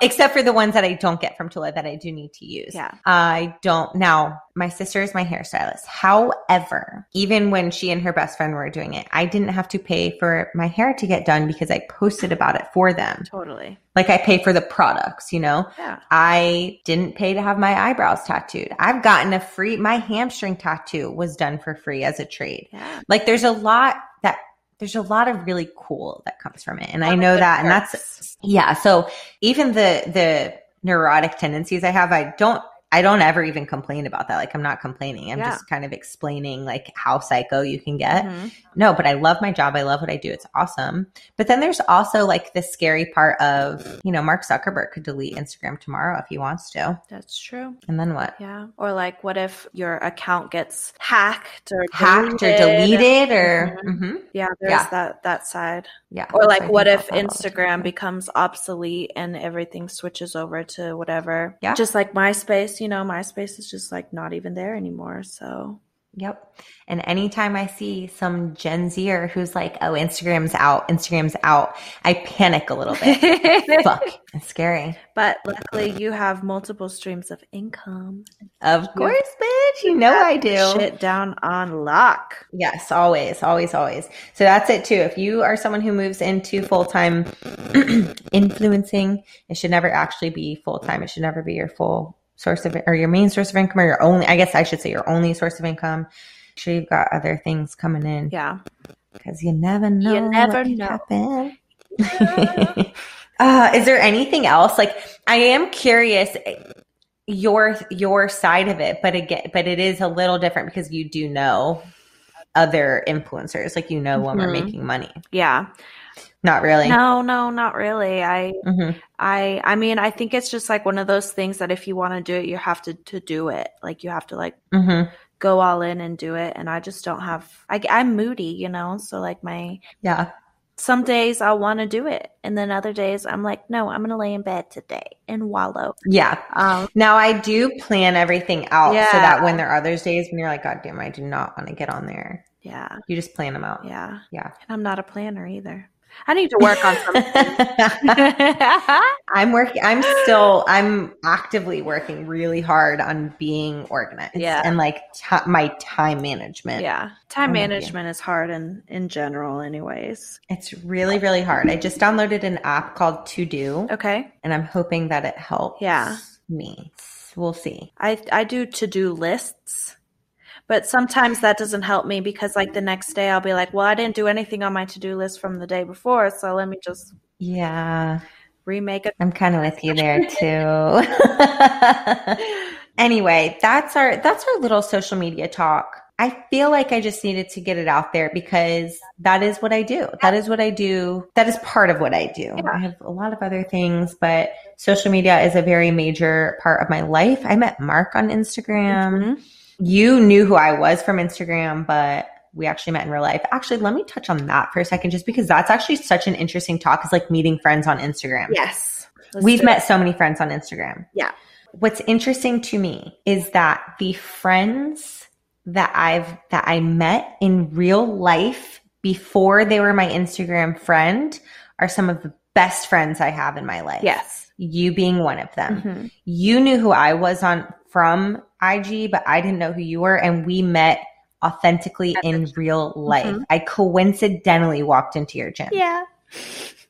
except for the ones that I don't get from Tula that I do need to use. Yeah. I don't now. My sister is my hairstylist. However, even when she and her best friend were doing it, I didn't have to pay for my hair to get done because I posted about it for them. Totally. Like I pay for the products, you know? Yeah. I didn't pay to have my eyebrows tattooed. I've gotten a free, my hamstring tattoo was done for free as a trade. Yeah. Like there's a lot that, there's a lot of really cool that comes from it. And I know that. And that's, yeah. So even the, the neurotic tendencies I have, I don't, I don't ever even complain about that. Like I'm not complaining. I'm Yeah. just kind of explaining like how psycho you can get. Mhm. No, but I love my job. I love what I do. It's awesome. But then there's also like the scary part of, you know, Mark Zuckerberg could delete Instagram tomorrow if he wants to. That's true. And then what? Yeah. Or like, what if your account gets hacked or Hacked or deleted or, Mhm. Yeah, there's Yeah. that that side. Yeah. Or like, what if about that all the Instagram becomes obsolete and everything switches over to whatever? Yeah. Just like MySpace, you know, MySpace is just like not even there anymore. So Yep. And anytime I see some Gen Zer who's like, oh, Instagram's out, Instagram's out, I panic a little bit. Fuck. It's scary. But luckily, you have multiple streams of income. Of course, bitch. You know I do. Shit down on lock. Yes, always, always, always. So that's it too. If you are someone who moves into full time influencing, it should never actually be full time. It should never be your full source of or your main source of income or your only. I guess I should say your only source of income. Make sure you've got other things coming in Yeah. because you never know. You never what know. Happen. uh, is there anything else? Like, I am curious your your side of it, but again, but it is a little different because you do know other influencers, like you know when we're Mhm. making money. Yeah. Not really. No, no, not really. I Mhm. I I mean, I think it's just like one of those things that if you want to do it, you have to to do it. Like you have to like Mhm. go all in and do it. And I just don't have. I, I'm moody, you know. So like my Yeah. some days I'll want to do it, and then other days I'm like, no, I'm gonna lay in bed today and wallow. Yeah. Um, Now I do plan everything out so that when there are those days when you're like, God damn, I do not want to get on there. yeah, Yeah. You just plan them out. Yeah. Yeah. And I'm not a planner either. I need to work on something. I'm working. I'm still. I'm actively working really hard on being organized. Yeah. and like t- my time management. yeah. Time I'm management is hard in in general anyways. it's really really hard. I just downloaded an app called To Do, Okay. and I'm hoping that it helps. Yeah. me. We'll see. I I do to-do lists. But sometimes that doesn't help me because like the next day I'll be like, well, I didn't do anything on my to-do list from the day before, so let me just Yeah, remake it. I'm kind of with you there too. anyway, that's our that's our little social media talk. I feel like I just needed to get it out there because that is what I do. That is what I do. That is part of what I do. I have a lot of other things, but social media is a very major part of my life. I met Mark on Instagram. Mhm. You knew who I was from Instagram, but we actually met in real life. Actually, let me touch on that for a second, just because that's actually such an interesting talk is like meeting friends on Instagram. Yes. We've met so many friends on Instagram. Yeah. What's interesting to me is that the friends that I've that I met in real life before they were my Instagram friend are some of the best friends I have in my life. Yes. You being one of them. Mhm. You knew who I was on from IG, but I didn't know who you were and we met authentically in real life. Mhm. I coincidentally walked into your gym, Yeah.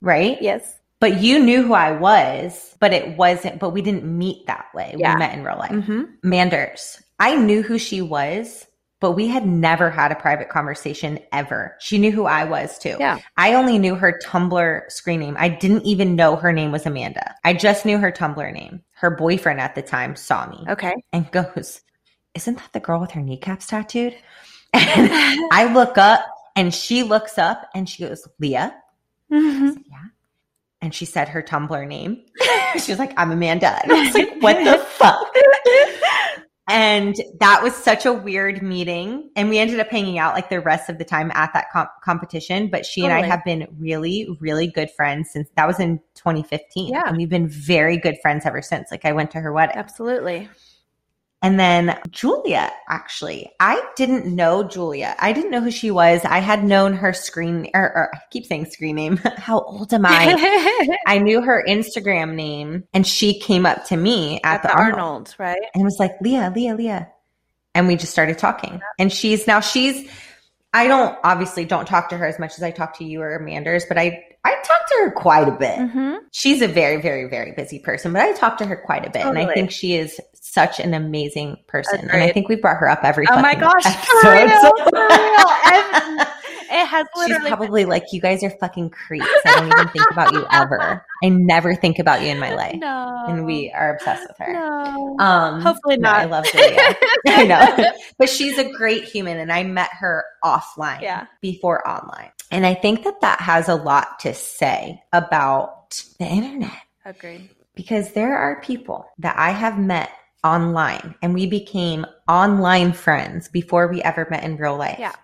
right? Yes. But you knew who I was, but it wasn't, but we didn't meet that way. Yeah. We met in real life. hmm Manders, I knew who she was, but we had never had a private conversation ever. She knew who I was too. Yeah. I only knew her Tumblr screen name. I didn't even know her name was Amanda. I just knew her Tumblr name. Her boyfriend at the time saw me Okay. and goes, Isn't that the girl with her kneecaps tattooed? And I look up and she looks up and she goes, Leah. I Mhm. said, yeah. And she said her Tumblr name. she was like, I'm Amanda. And I was like, what the fuck? And that was such a weird meeting. And we ended up hanging out like the rest of the time at that comp- competition. But she and I have been really, really good friends since that was in 2015. Yeah. And we've been very good friends ever since. Like I went to her wedding. Absolutely. And then Julia, actually, I didn't know Julia. I didn't know who she was. I had known her screen, or, or I keep saying screen name. How old am I? I knew her Instagram name, and she came up to me at, At the, the Arnold, Arnold, right? and was like, "Leah, Leah, Leah," and we just started talking. And she's now she's. I don't obviously don't talk to her as much as I talk to you or Amanda's, but I I talk to her quite a bit Mm-hmm. she's a very very very busy person but i talk to her quite a bit and i think she is such an amazing person and i think we brought her up every time. Oh my gosh, for real, for real. It has literally she's probably like you guys are fucking creeps i don't even think about you ever i never think about you in my life no, and we are obsessed with her no. um Hopefully no, not. i love julia i know but she's a great human and i met her offline Yeah. before online and i think that that has a lot to say about the internet Agreed. because there are people that I have met online and we became online friends before we ever met in real life. Yeah.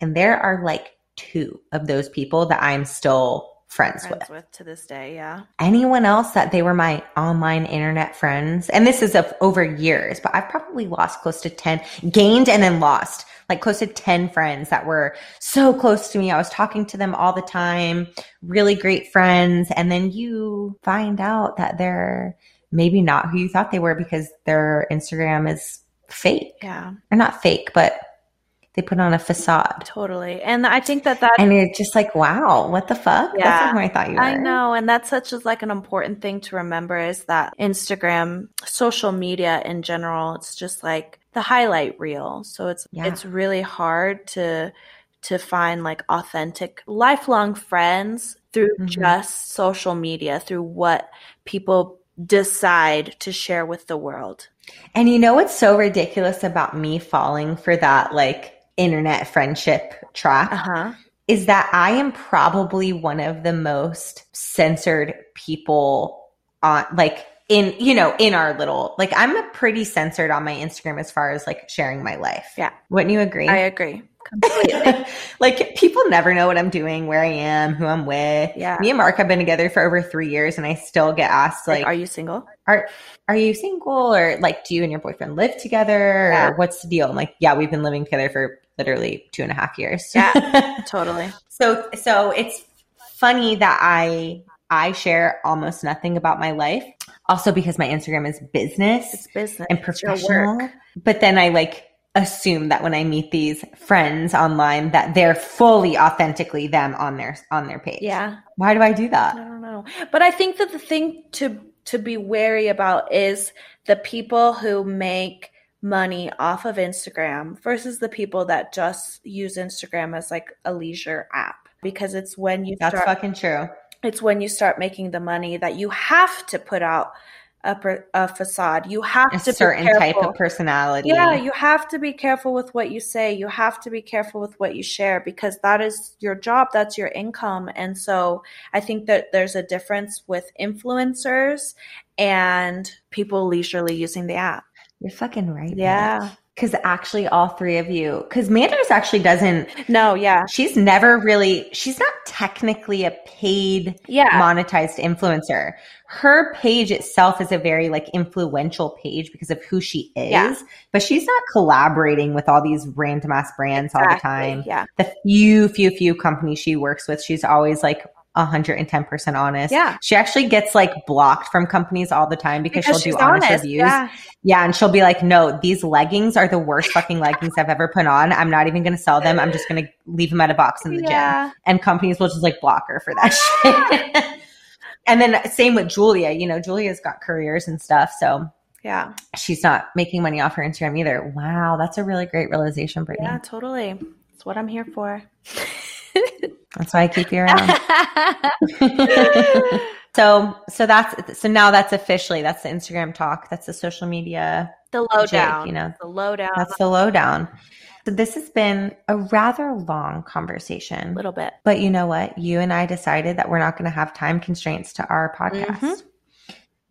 And there are like two of those people that I'm still friends, Friends with. with to this day, yeah. Anyone else that they were my online internet friends, and this is of over years, but I've probably lost close to 10, gained and then lost like close to 10 friends that were so close to me. I was talking to them all the time, really great friends. And then you find out that they're maybe not who you thought they were because their Instagram is fake Yeah, or not fake, but they put on a facade. totally. And I think that that And you're just like, wow, what the fuck? That's Yeah. not who I thought you were. I know, and that's such as like an important thing to remember is that Instagram, social media in general, it's just like the highlight reel. So it's Yeah. it's really hard to to find like authentic lifelong friends through Mhm. just social media, through what people decide to share with the world. And you know what's so ridiculous about me falling for that like internet friendship trap Uh-huh. is that I am probably one of the most censored people on like in you know in our little like I'm pretty censored on my Instagram as far as like sharing my life. Yeah. Wouldn't you agree? I agree. Completely. like people never know what I'm doing, where I am, who I'm with. Yeah. Me and Mark have been together for over three years and I still get asked like, like are you single? are are you single or like do you and your boyfriend live together Yeah. or what's the deal? I'm like, yeah, we've been living together for literally two and a half years. Yeah. totally. so so it's funny that I I share almost nothing about my life. Also because my Instagram is business It's business. and professional. But then I like assume that when I meet these friends online that they're fully authentically them on their on their page. Yeah. Why do I do that? I don't know. But I think that the thing to to be wary about is the people who make money off of Instagram versus the people that just use Instagram as like a leisure app because it's when you That's start fucking true. it's when you start making the money that you have to put out a, a facade. You have A to certain type of personality. Yeah, you have to be careful with what you say. You have to be careful with what you share because that is your job, that's your income. And so I think that there's a difference with influencers and people leisurely using the app. You're fucking right. Yeah. Because actually, all three of you, because Manders actually doesn't, No, yeah. she's never really, she's not technically a paid, Yeah. monetized influencer. Her page itself is a very like influential page because of who she is, Yeah. but she's not collaborating with all these random ass brands all the time. Yeah. The few, few, few companies she works with, she's always like 110% honest. Yeah. She actually gets like blocked from companies all the time because, Because she'll do honest, honest. reviews. Yeah. Yeah, and she'll be like, "No, these leggings are the worst fucking leggings I've ever put on. I'm not even going to sell them. I'm just going to leave them at a box in the gym." And companies will just like block her for that shit. and then same with Julia. You know, Julia's got careers and stuff, so Yeah. she's not making money off her Instagram either. Wow, that's a really great realization, Brittany. Yeah, totally. That's what I'm here for. That's why I keep you around. so, so that's so now that's officially that's the Instagram talk. That's the social media the lowdown. you know. The lowdown. That's the lowdown. So this has been a rather long conversation. a little bit. But you know what? You and I decided that we're not going to have time constraints to our podcast Mhm.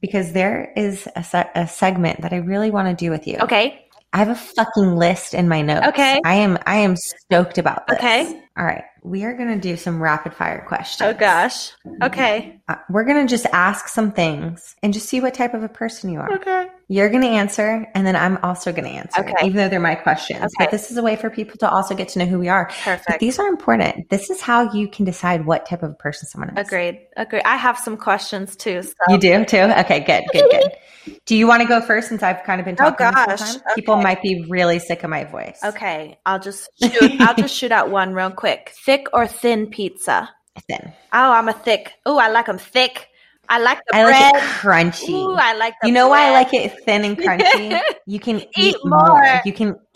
because there is a, se- a segment that I really want to do with you. Okay. I have a fucking list in my notes. Okay. I am I am stoked about this. Okay. All right. We are going to do some rapid fire questions. Oh gosh. Okay. Uh, we're going to just ask some things and just see what type of a person you are. Okay. You're going to answer, and then I'm also going to answer, Okay. even though they're my questions. Okay. But this is a way for people to also get to know who we are. But Perfect. these are important. This is how you can decide what type of a person someone is. Agreed. Agreed. I have some questions too. So. You do too? Okay, good, good, good. do you want to go first since I've kind of been Oh, talking whole gosh. time? People might be really sick of my voice. Okay. I'll just shoot. I'll just shoot out one real quick. Thick or thin pizza? Thin. Oh, I'm a thick. Oh, I like them thick. I like the I like bread. it crunchy. Ooh, I like the you know why I like it thin and crunchy? You can eat, Eat more. more. You can.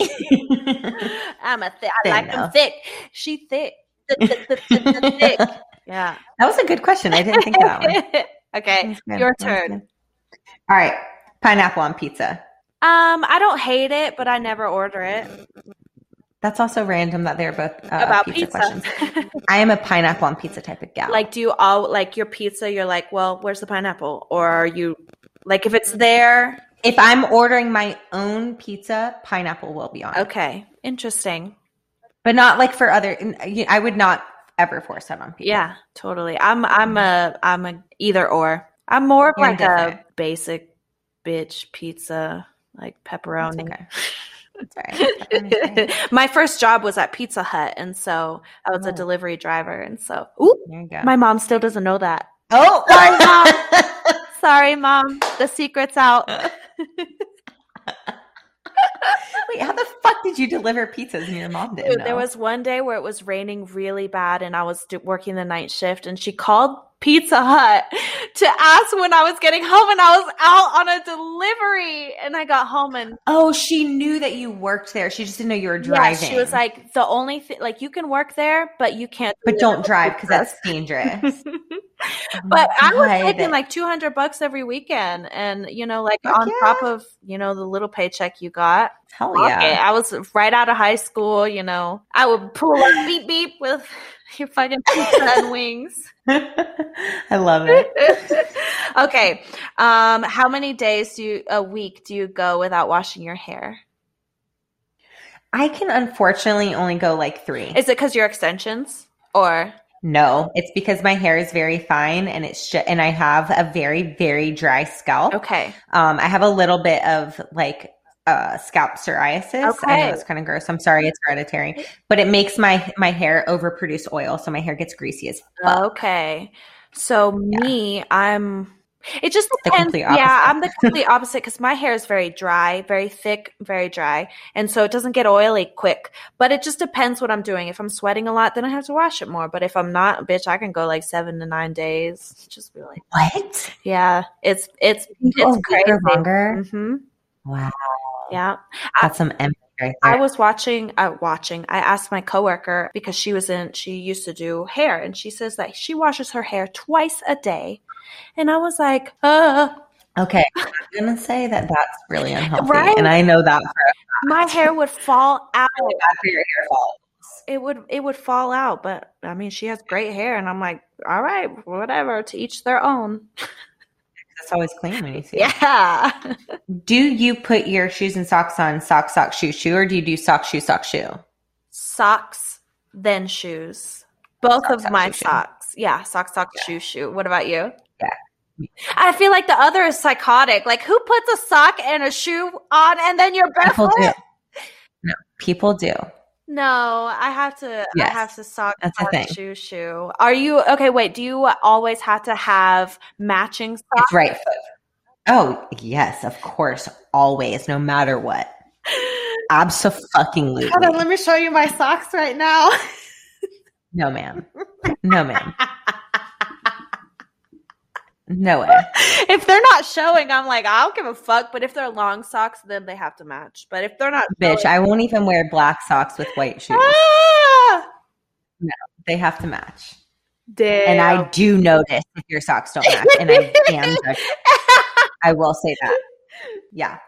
I'm a thick. I like them thick. She thick. Thick. Yeah. that was a good question. I didn't think that one. okay. Your turn. All right, pineapple on pizza. Um, I don't hate it, but I never order it. That's also random that they're both uh, About pizza, pizza. questions. I am a pineapple on pizza type of gal. like, do you all like your pizza? You're like, well, where's the pineapple? Or are you like, if it's there? if I'm ordering my own pizza, pineapple will be on. it. Okay, interesting. but not like for other. I would not ever force that on people. Yeah, totally. I'm I'm a I'm a either or. I'm more of like a basic bitch pizza, like pepperoni. okay. That's all right. Pepperoni's great. my first job was at Pizza Hut, and so I was a Oh. delivery driver, and so ooh, There you go. my mom still doesn't know that. oh, Sorry, mom. Sorry, mom. The secret's out. Wait, how the fuck did you deliver pizzas and your mom didn't there was one day where it was raining really bad, and I was working the night shift, and she called Pizza Hut to ask when I was getting home, and I was out on a delivery, and I got home and Oh, she knew that you worked there. She just didn't know you were yeah, driving. she was like, the only thing, like you can work there, but you can't. but don't drive because that's dangerous. Oh but I was making like two hundred bucks every weekend, and you know, like Fuck on yeah. top of you know the little paycheck you got. hell yeah. I was right out of high school. You know, I would pull up beep beep with your fucking pizza and wings. I love it. okay, um, how many days do you a week do you go without washing your hair? I can unfortunately only go like three. Is it because your extensions or no, it's because my hair is very fine and it's sh- and I have a very very dry scalp. okay? Um, I have a little bit of like uh, scalp psoriasis. I know it's kind of gross. I'm sorry, it's hereditary, but it makes my my hair overproduce oil, so my hair gets greasy as fuck. Okay. So me, I'm. It just depends. Yeah. I'm the complete opposite because my hair is very dry, very thick, very dry, and so it doesn't get oily quick. But it just depends what I'm doing. If I'm sweating a lot, then I have to wash it more. But if I'm not, bitch, I can go like seven to nine days. Just be like, What? yeah. It's it's it's a crazy. longer? hmm Wow, Yeah. that's some empathy right I was watching, uh, watching. I asked my coworker because she was in, she used to do hair, and she says that she washes her hair twice a day. And I was like, uh, Okay, I'm gonna say that that's really unhealthy, Right? and I know that for my hair would fall out. really your hair fall. It would, it would fall out. But I mean, she has great hair, and I'm like, all right, whatever. To each their own. It's always clean when you see it. Yeah. Do you put your shoes and socks on sock, sock, shoe, shoe, or do you do sock, shoe, sock, shoe? Socks, then shoes. Both Sock, of sock, my shoe, shoe. socks. Yeah, sock, sock, shoe, shoe. What about you? Yeah. I feel like the other is psychotic. Like, who puts a sock and a shoe on and then you're People do. No, people do. No, I have to. I have to sock, that's a thing. shoe, shoe. Are you okay? Wait, do you always have to have matching socks? It's right foot. Oh yes, of course, always, no matter what. Absolutely. Hold on, let me show you my socks right now. No, ma'am. No, ma'am. No way. if they're not showing, I'm like, I don't give a fuck. But if they're long socks, then they have to match. But if they're not, Bitch, showing- I won't even wear black socks with white shoes. Ah! They have to match. Damn. And I do notice if your socks don't match, and I am. I will say that. Yeah.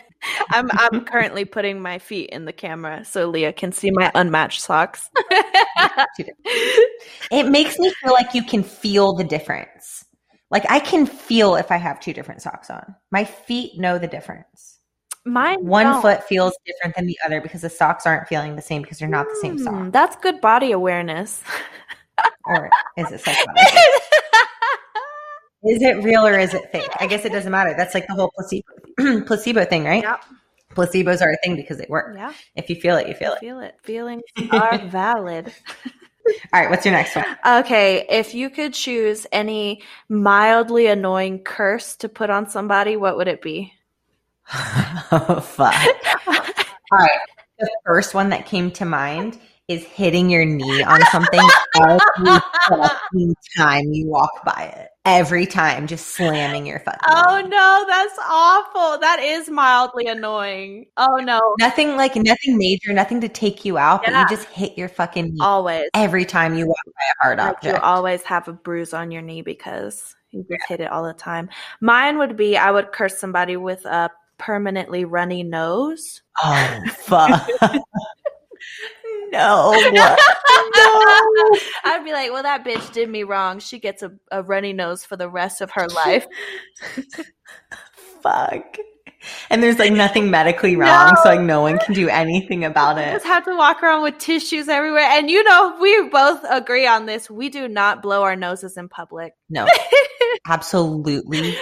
I'm I'm currently putting my feet in the camera so Leah can see my unmatched socks. it makes me feel like you can feel the difference. Like I can feel if I have two different socks on. My feet know the difference. Mine One don't. foot feels different than the other because the socks aren't feeling the same because they're not the same Hmm, sock. That's good body awareness. Or is it psychotic? Is it real or is it fake? I guess it doesn't matter. That's like the whole placebo placebo thing, right? Yep. Placebos are a thing because they work. Yeah, If you feel it, you feel it. feel it. Feelings are valid. All right, what's your next one? Okay, if you could choose any mildly annoying curse to put on somebody, what would it be? oh, fuck. All right. The first one that came to mind is hitting your knee on something every time you walk by it. Every time, just slamming your fucking. Oh knee. no, that's awful. That is mildly annoying. Oh no, Nothing like nothing major, nothing to take you out, but you just hit your fucking knee always. every time you walk by a hard Like you always have a bruise on your knee because you just hit it all the time. Mine would be I would curse somebody with a permanently runny nose. oh fuck! no, I'd be like, well, that bitch did me wrong. She gets a, a runny nose for the rest of her life. fuck. And there's like nothing medically wrong, No. so like no one can do anything about I it. just have to walk around with tissues everywhere. And you know, we both agree on this. We do not blow our noses in public. No, absolutely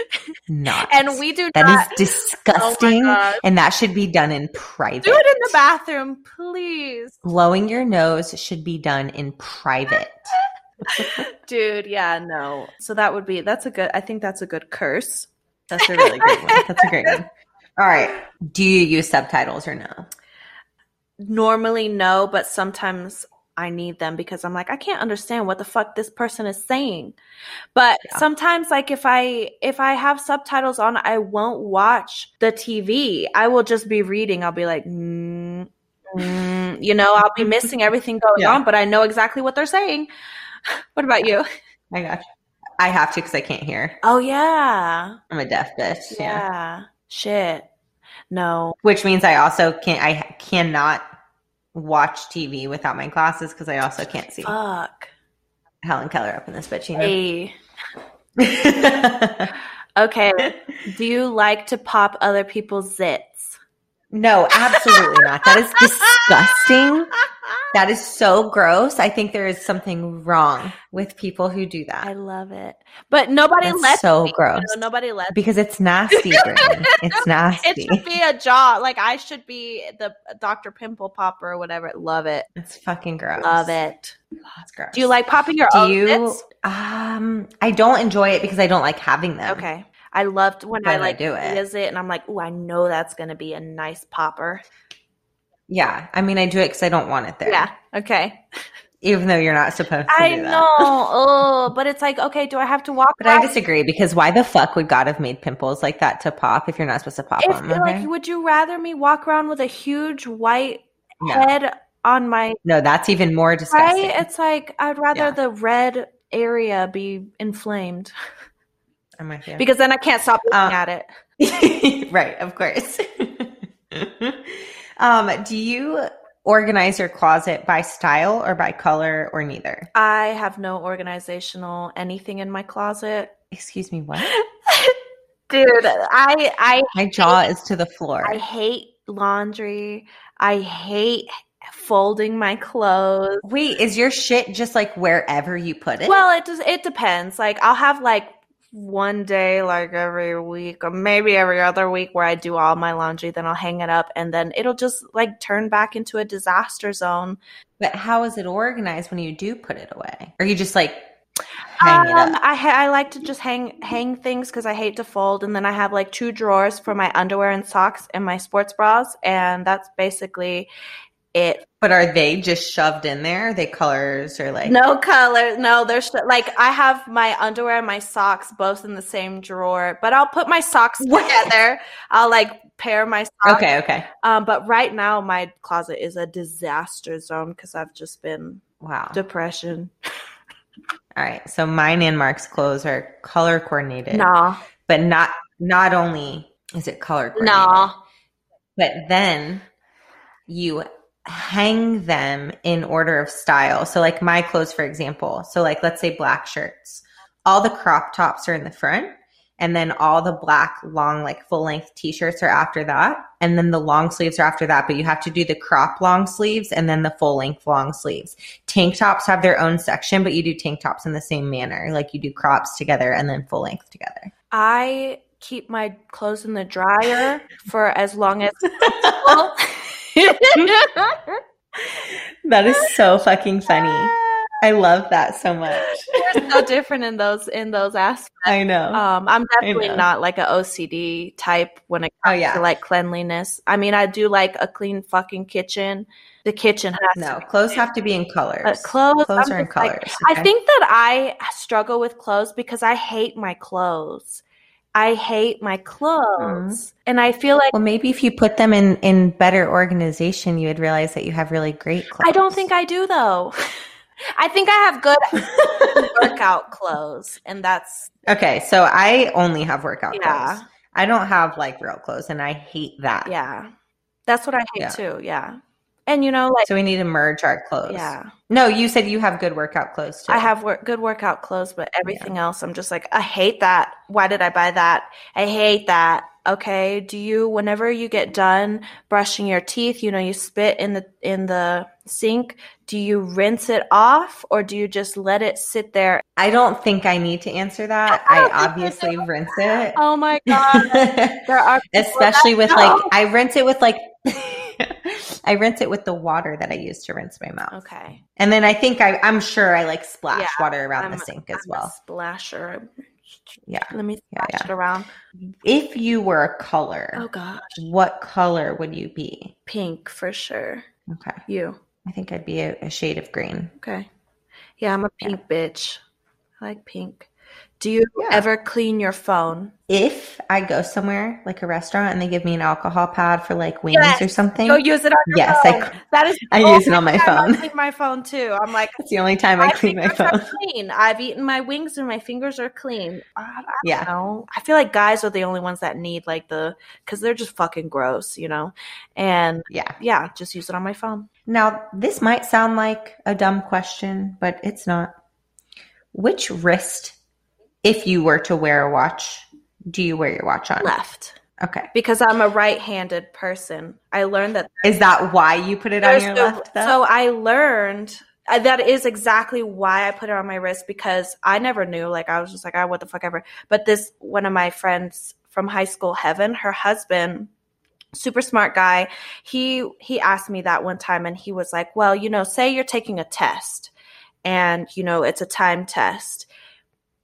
not. And we do that not oh is disgusting, Oh and that should be done in private. do it in the bathroom, please. Blowing your nose should be done in private. Dude, yeah, no. So that would be that's a good I think that's a good curse. That's a really great one. That's a great one. All right. Do you use subtitles or no? Normally no, but sometimes I need them because I'm like I can't understand what the fuck this person is saying. But Yeah. sometimes like if I if I have subtitles on, I won't watch the TV. I will just be reading. I'll be like mm, mm, you know, I'll be missing everything going Yeah. on, but I know exactly what they're saying. What about you? I got you. I have to because I can't hear. Oh yeah. I'm a deaf bitch. Yeah. Yeah. Shit. No. Which means I also can't. I cannot watch TV without my glasses because I also can't see Fuck. Helen Keller up in this bitch. You know. Hey. Okay. Do you like to pop other people's zits? No, absolutely not. That is disgusting. That is so gross. I think there is something wrong with people who do that. I love it, but nobody That's lets so me. gross. No, nobody lets. Because it's nasty. It's It nasty. should be a jaw. Like I should be the Dr. Pimple Popper or whatever. Love it. It's fucking gross. Love it. It's gross. Do you like popping your Do own you? Um, I don't enjoy it because I don't like having them. Okay. I loved when I I like do it. visit and I'm like, oh, I know that's gonna be a nice popper. Yeah, I mean, I do it because I don't want it there. Yeah. Okay. even though you're not supposed to. I do that. know. Oh, but it's like, okay, do I have to walk? But I disagree because why the fuck would God have made pimples like that to pop if you're not supposed to pop If them? like, would you rather me walk around with a huge white No. head on my no, that's even more disgusting. right? It's like I'd rather Yeah. the red area be inflamed I'm with you. because then I can't stop looking Uh, at it. right, of course. um, do you organize your closet by style or by color or neither? I have no organizational anything in my closet. Excuse me, what? Dude, I I My jaw is to the floor. I hate laundry. I hate folding my clothes. Wait, is your shit just like wherever you put it? Well, it does it depends. Like I'll have like one day like every week or maybe every other week where I do all my laundry, then I'll hang it up and then it'll just like turn back into a disaster zone. but how is it organized when you do put it away? Are you just like hang it Um, up? I ha- I like to just hang hang things because I hate to fold, and then I have like two drawers for my underwear and socks and my sports bras, and that's basically it. But are they just shoved in there? Are they colors or like No color, no. There's like I have my underwear and my socks both in the same drawer, but I'll put my socks together. I'll like pair my socks. Okay, okay. Um, but right now my closet is a disaster zone because I've just been Wow. depression. All right. So mine and Mark's clothes are color coordinated. Nah, But not not only is it color coordinated, nah. but then you hang them in order of style. So like my clothes, for example. So like let's say black shirts. All the crop tops are in the front. And then all the black long, like full length t shirts are after that. And then the long sleeves are after that. But you have to do the crop long sleeves and then the full length long sleeves. Tank tops have their own section, but you do tank tops in the same manner. Like you do crops together and then full length together. I keep my clothes in the dryer for as long as possible. That is so fucking funny. I love that so much. We're so different in those in those aspects. I know. Um, I'm definitely not like a OCD type when it Oh, comes yeah. to like cleanliness. I mean, I do like a clean fucking kitchen. The kitchen has no, to be clothes have to be in colors. Uh, clothes, Clothes I'm are in like- colors. I think that I struggle with clothes because I hate my clothes. I hate my mm-hmm. clothes, and I feel like Well, maybe if you put them in in better organization, you would realize that you have really great clothes. I don't think I do though. I think I have good workout clothes, and that's Okay, so I only have workout Yeah. clothes. I don't have like real clothes, and I hate that. yeah, that's what I hate Yeah. too. Yeah, and you know, like So we need to merge our clothes. yeah, No, you said you have good workout clothes too. I have work, good workout clothes, but everything else, I'm just like, I hate that. Why did I buy that? I hate that. Okay. Do you, whenever you get done brushing your teeth, you know, you spit in the in the sink. Do you rinse it off, or do you just let it sit there? I don't think I need to answer that. I I don't think you obviously rinse it. Oh my god, there are especially with like. I rinse it with like I rinse it with the water that I use to rinse my mouth. Okay. And then I think I I'm sure I like splash Yeah, water around I'm- the sink as I'm well. Splasher. Yeah. Let me Yeah, splash yeah. it around. If you were a color, Oh gosh, what color would you be? pink for sure. Okay. You. I think I'd be a, a shade of green. Okay. Yeah, I'm a Yeah. pink bitch. I like pink. Do you Yeah. ever clean your phone? If I go somewhere like a restaurant and they give me an alcohol pad for like wings Yes. or something, Go use it on your yes, phone. I, that is. I use it on my time I phone. clean my phone too. I'm like, It's the only time I clean my phone. clean. I've eaten my wings and my fingers are clean. I, I don't Yeah. know. I feel like guys are the only ones that need like the because they're just fucking gross, you know. And Yeah. yeah, just use it on my phone. Now, this might sound like a dumb question, but it's not. Which wrist, if you were to wear a watch, do you wear your watch on? Left. Okay. because I'm a right-handed person. I learned that Is that why you put it on your so, left? Though? so I learned uh, that is exactly why I put it on my wrist because I never knew. Like I was just like, oh, what the fuck ever. But this one of my friends from high school, Heaven, her husband, super smart guy. He he asked me that one time, and he was like, well, you know, say you're taking a test, and you know it's a time test.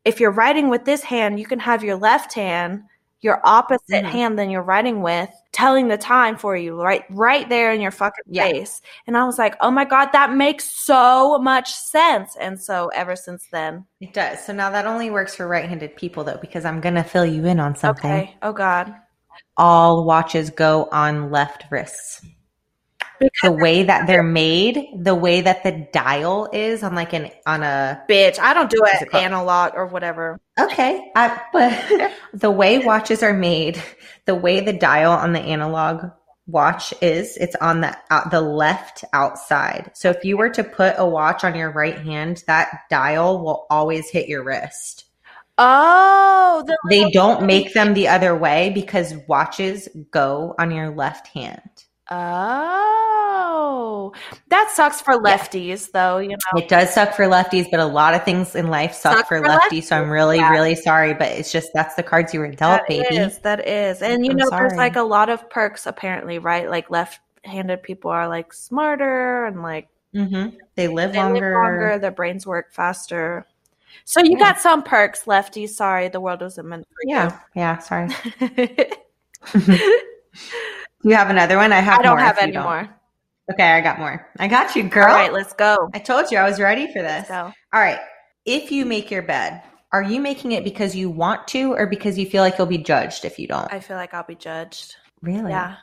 If you're writing with this hand, you can have your left hand your opposite Mhm. hand than you're writing with telling the time for you right right there in your fucking Yeah. face and i was like oh my god that makes so much sense and so ever since then it does. So now that only works for right-handed people, though, because I'm gonna fill you in on something. okay oh god All watches go on left wrists. The way that they're made, the way that the dial is on like an on a bitch i don't do it it analog or whatever Okay, I, but the way watches are made, the way the dial on the analog watch is, it's on the out, the left outside. So if you were to put a watch on your right hand, that dial will always hit your wrist. oh the They don't make them the other way because watches go on your left hand. Oh that sucks for lefties though you know It does suck for lefties, but a lot of things in life suck, Suck for, for lefties. So I'm really, yeah. really sorry, but it's just that's the cards you were dealt, That baby. is, that is. And you I'm know, there's like a lot of perks apparently, right? Like left handed people are like smarter and like mm-hmm. They live they longer. live longer, their brains work faster. So you Yeah. got some perks, lefty. Sorry, the world wasn't meant for Yeah, yeah. Sorry. you. Have another one? I have. I don't have any don't. more. Okay, I got more. I got you, girl. All right, let's go. I told you I was ready for this. All right. If you make your bed, are you making it because you want to, or because you feel like you'll be judged if you don't? I feel like I'll be judged. really? Yeah.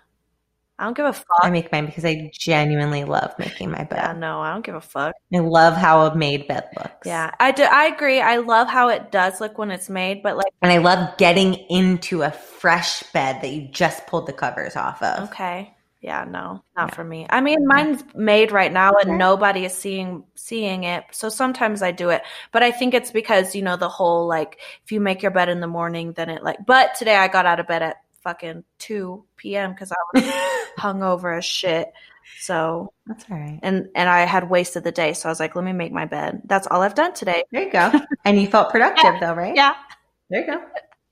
I don't give a fuck. I make mine because I genuinely love making my Yeah, bed. no, I don't give a fuck. I love how a made bed looks. Yeah, I do. I agree. I love how it does look when it's made, but like, And I love getting into a fresh bed that you just pulled the covers off of. okay, yeah, no, not Yeah. for me. I mean, mine's made right now, and Okay. nobody is seeing seeing it. So sometimes I do it, but I think it's because you know the whole like if you make your bed in the morning, then it like. But today I got out of bed at fucking two p.m. because I was hungover as shit. So That's all right. and and I had wasted the day, so I was like, let me make my bed. That's all I've done today. There you go. and you felt productive though, right? Yeah. There you go.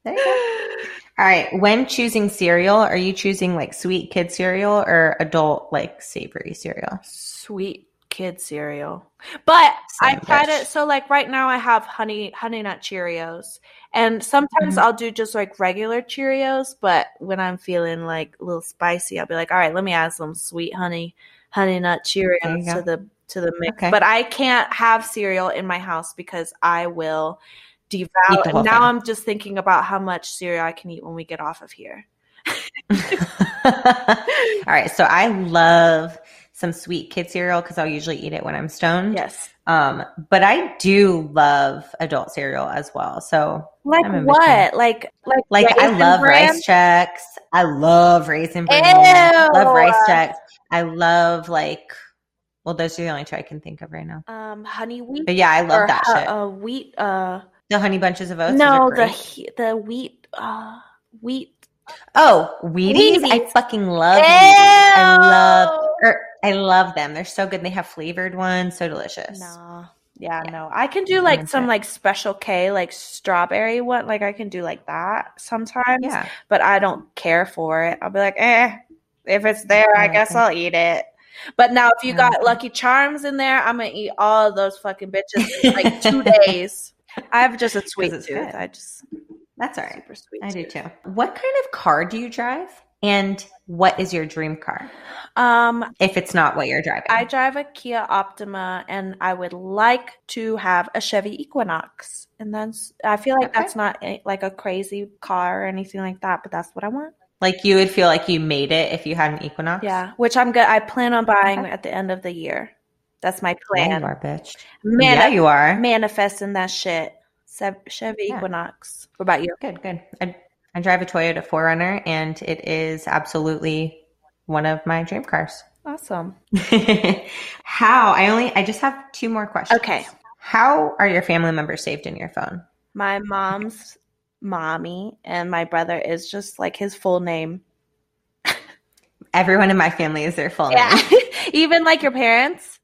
There you go. All right. When choosing cereal, are you choosing like sweet kid cereal or adult like savory cereal? sweet kid cereal. But I Same tried dish. it. So like right now I have honey honey nut Cheerios. And sometimes Mhm. I'll do just like regular Cheerios, but when I'm feeling like a little spicy, I'll be like, all right, let me add some sweet honey honey nut Cheerios to the to the mix. Okay. But I can't have cereal in my house because I will devour. Now thing. I'm just thinking about how much cereal I can eat when we get off of here. All right. So I love some sweet kid cereal because I'll usually eat it when I'm stoned. Yes. Um, but I do love adult cereal as well. So Like what? Like like like I love Bran? Rice Chex. I love raisin bran. Love Rice Chex. I love like well, those are the only two I can think of right now. um honey wheat But yeah, I love that hu- shit. uh, wheat uh the honey bunches of oats. no the the wheat uh wheat oh Wheaties. I fucking love Wheaties. I love Ew. I love them. They're so good. They have flavored ones, so delicious. no yeah, Yeah. no i can do like some like special k like strawberry one like i can do like that sometimes Yeah. but i don't care for it i'll be like eh if it's there I i guess it. i'll eat it but now if you I got lucky charms in there i'm gonna eat all of those fucking bitches in like two days i have just a sweet tooth good. i just That's all right. super sweet I do too. What kind of car do you drive? And what is your dream car? um If it's not what you're driving. I drive a Kia Optima and I would like to have a Chevy Equinox. And that's, I feel like Okay. that's not a, like a crazy car or anything like that, but that's what I want. like you would feel like you made it if you had an Equinox. Yeah, which I'm good. I plan on buying Okay. at the end of the year. That's my Yeah, plan. you are, bitch. Man, yeah, you are. manifesting that shit. Chevy Yeah. Equinox. What about you? Good, good. I, I drive a Toyota 4Runner, and it is absolutely one of my dream cars. Awesome. How? I only. I just have two more questions. Okay. How are your family members saved in your phone? My mom's mommy, and my brother is just like his full name. Everyone in my family is their full Yeah. name. Even like your parents.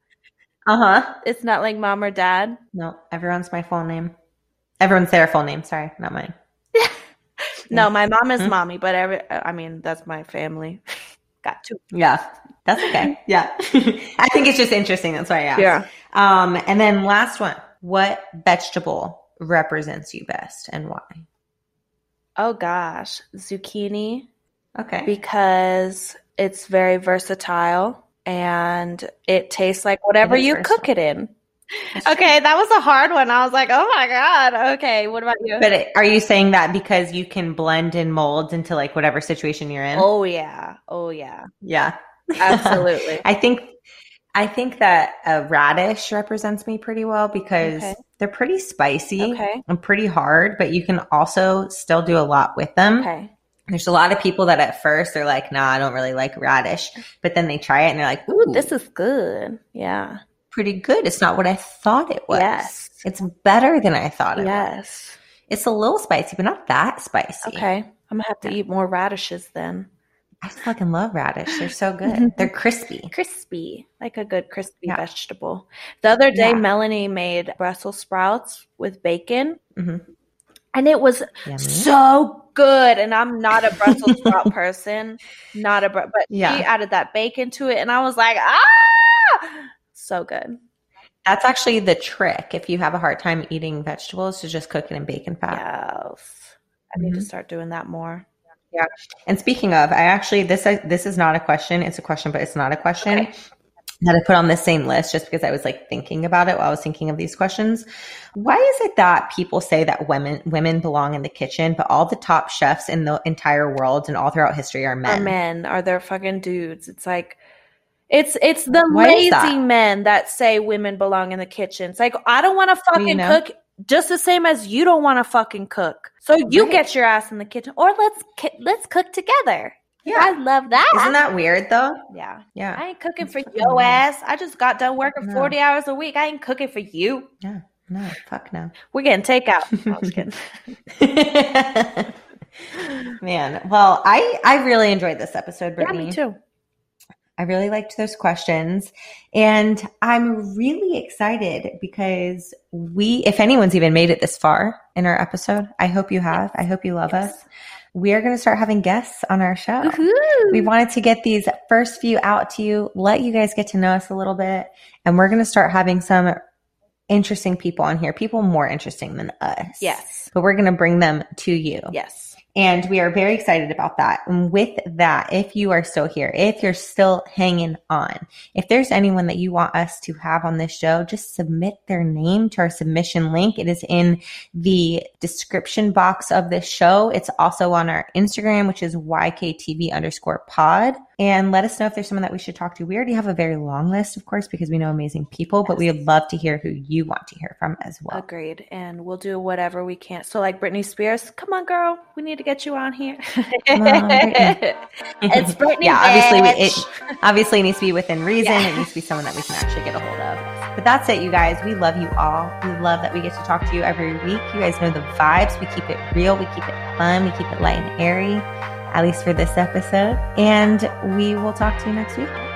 Uh huh. It's not like mom or dad. No, everyone's my full name. Everyone's their full name. Sorry, not mine. No, my mom is Mhm. mommy, but every I mean that's my family. Got to. Yeah, that's okay. Yeah, I think it's just interesting. That's why I asked. Yeah. Um, and then last one: What vegetable represents you best, and why? Oh gosh, zucchini Okay. because it's very versatile and it tastes like whatever you versatile. cook it in. Okay, that was a hard one. I was like, oh my god. Okay, what about you? But are you saying that because you can blend and mold into like whatever situation you're in? oh yeah, oh yeah, Yeah, absolutely. I think I think that a radish represents me pretty well because Okay. they're pretty spicy Okay. and pretty hard, but you can also still do a lot with them. Okay. There's a lot of people that at first they're like, "Nah, I don't really like radish," but then they try it and they're like, "Ooh, Ooh, this is good. Yeah. Pretty good. It's not what I thought it was. Yes. It's better than I thought it was. Yes. It's a little spicy, but not that spicy. Okay. I'm gonna have to Yeah. eat more radishes then. I fucking love radish. They're so good. They're crispy. Crispy, like a good crispy Yeah. vegetable. The other day, Yeah. Melanie made Brussels sprouts with bacon, hmm and it was Yummy. so good. And I'm not a Brussels sprout person, not a but Yeah. she added that bacon to it, and I was like, ah, so good. That's actually the trick. If you have a hard time eating vegetables, to just cook it in bacon fat. Yes, I need to Mhm. start doing that more. Yeah. And speaking of, I actually this this is not a question. It's a question, but it's not a question Okay. that I put on the same list just because I was like thinking about it while I was thinking of these questions. Why is it that people say that women women belong in the kitchen, but all the top chefs in the entire world and all throughout history are men? Are men? men are there fucking dudes? It's like. It's it's the Why lazy men that say women belong in the kitchen. It's like I don't want to Well, you fucking know. cook just the same as you don't want to fucking cook. So you Right. get your ass in the kitchen, or let's let's cook together. Yeah. I love that. Isn't that weird though? yeah. Yeah. I ain't cooking for fucking your ass. I just got done working No. 40 hours a week. I ain't cooking for you. Yeah. No, fuck no. We're getting takeout. No, I'm just kidding. Man, well, I I really enjoyed this episode, yeah, Brittany. me too. I really liked those questions. And I'm really excited because we, if anyone's even made it this far in our episode, I hope you have. I hope you love Yes. us. We are going to start having guests on our show. Woohoo. We wanted to get these first few out to you, let you guys get to know us a little bit. And we're going to start having some interesting people on here, people more interesting than us. Yes. But we're going to bring them to you. Yes. And we are very excited about that. And with that, if you are still here, if you're still hanging on, if there's anyone that you want us to have on this show, just submit their name to our submission link. It is in the description box of this show. It's also on our Instagram, which is YKTV underscore pod. And let us know if there's someone that we should talk to. We already have a very long list, of course, because we know amazing people, but we would love to hear who you want to hear from as well. Agreed. And we'll do whatever we can. So, like Britney Spears, come on, girl. We need to get you on here. On, Britney. it's Britney. yeah, obviously, we, it obviously needs to be within reason. Yeah. It needs to be someone that we can actually get a hold of. But that's it, you guys. We love you all. We love that we get to talk to you every week. You guys know the vibes. We keep it real. We keep it fun. We keep it light and airy, at least for this episode. And we will talk to you next week.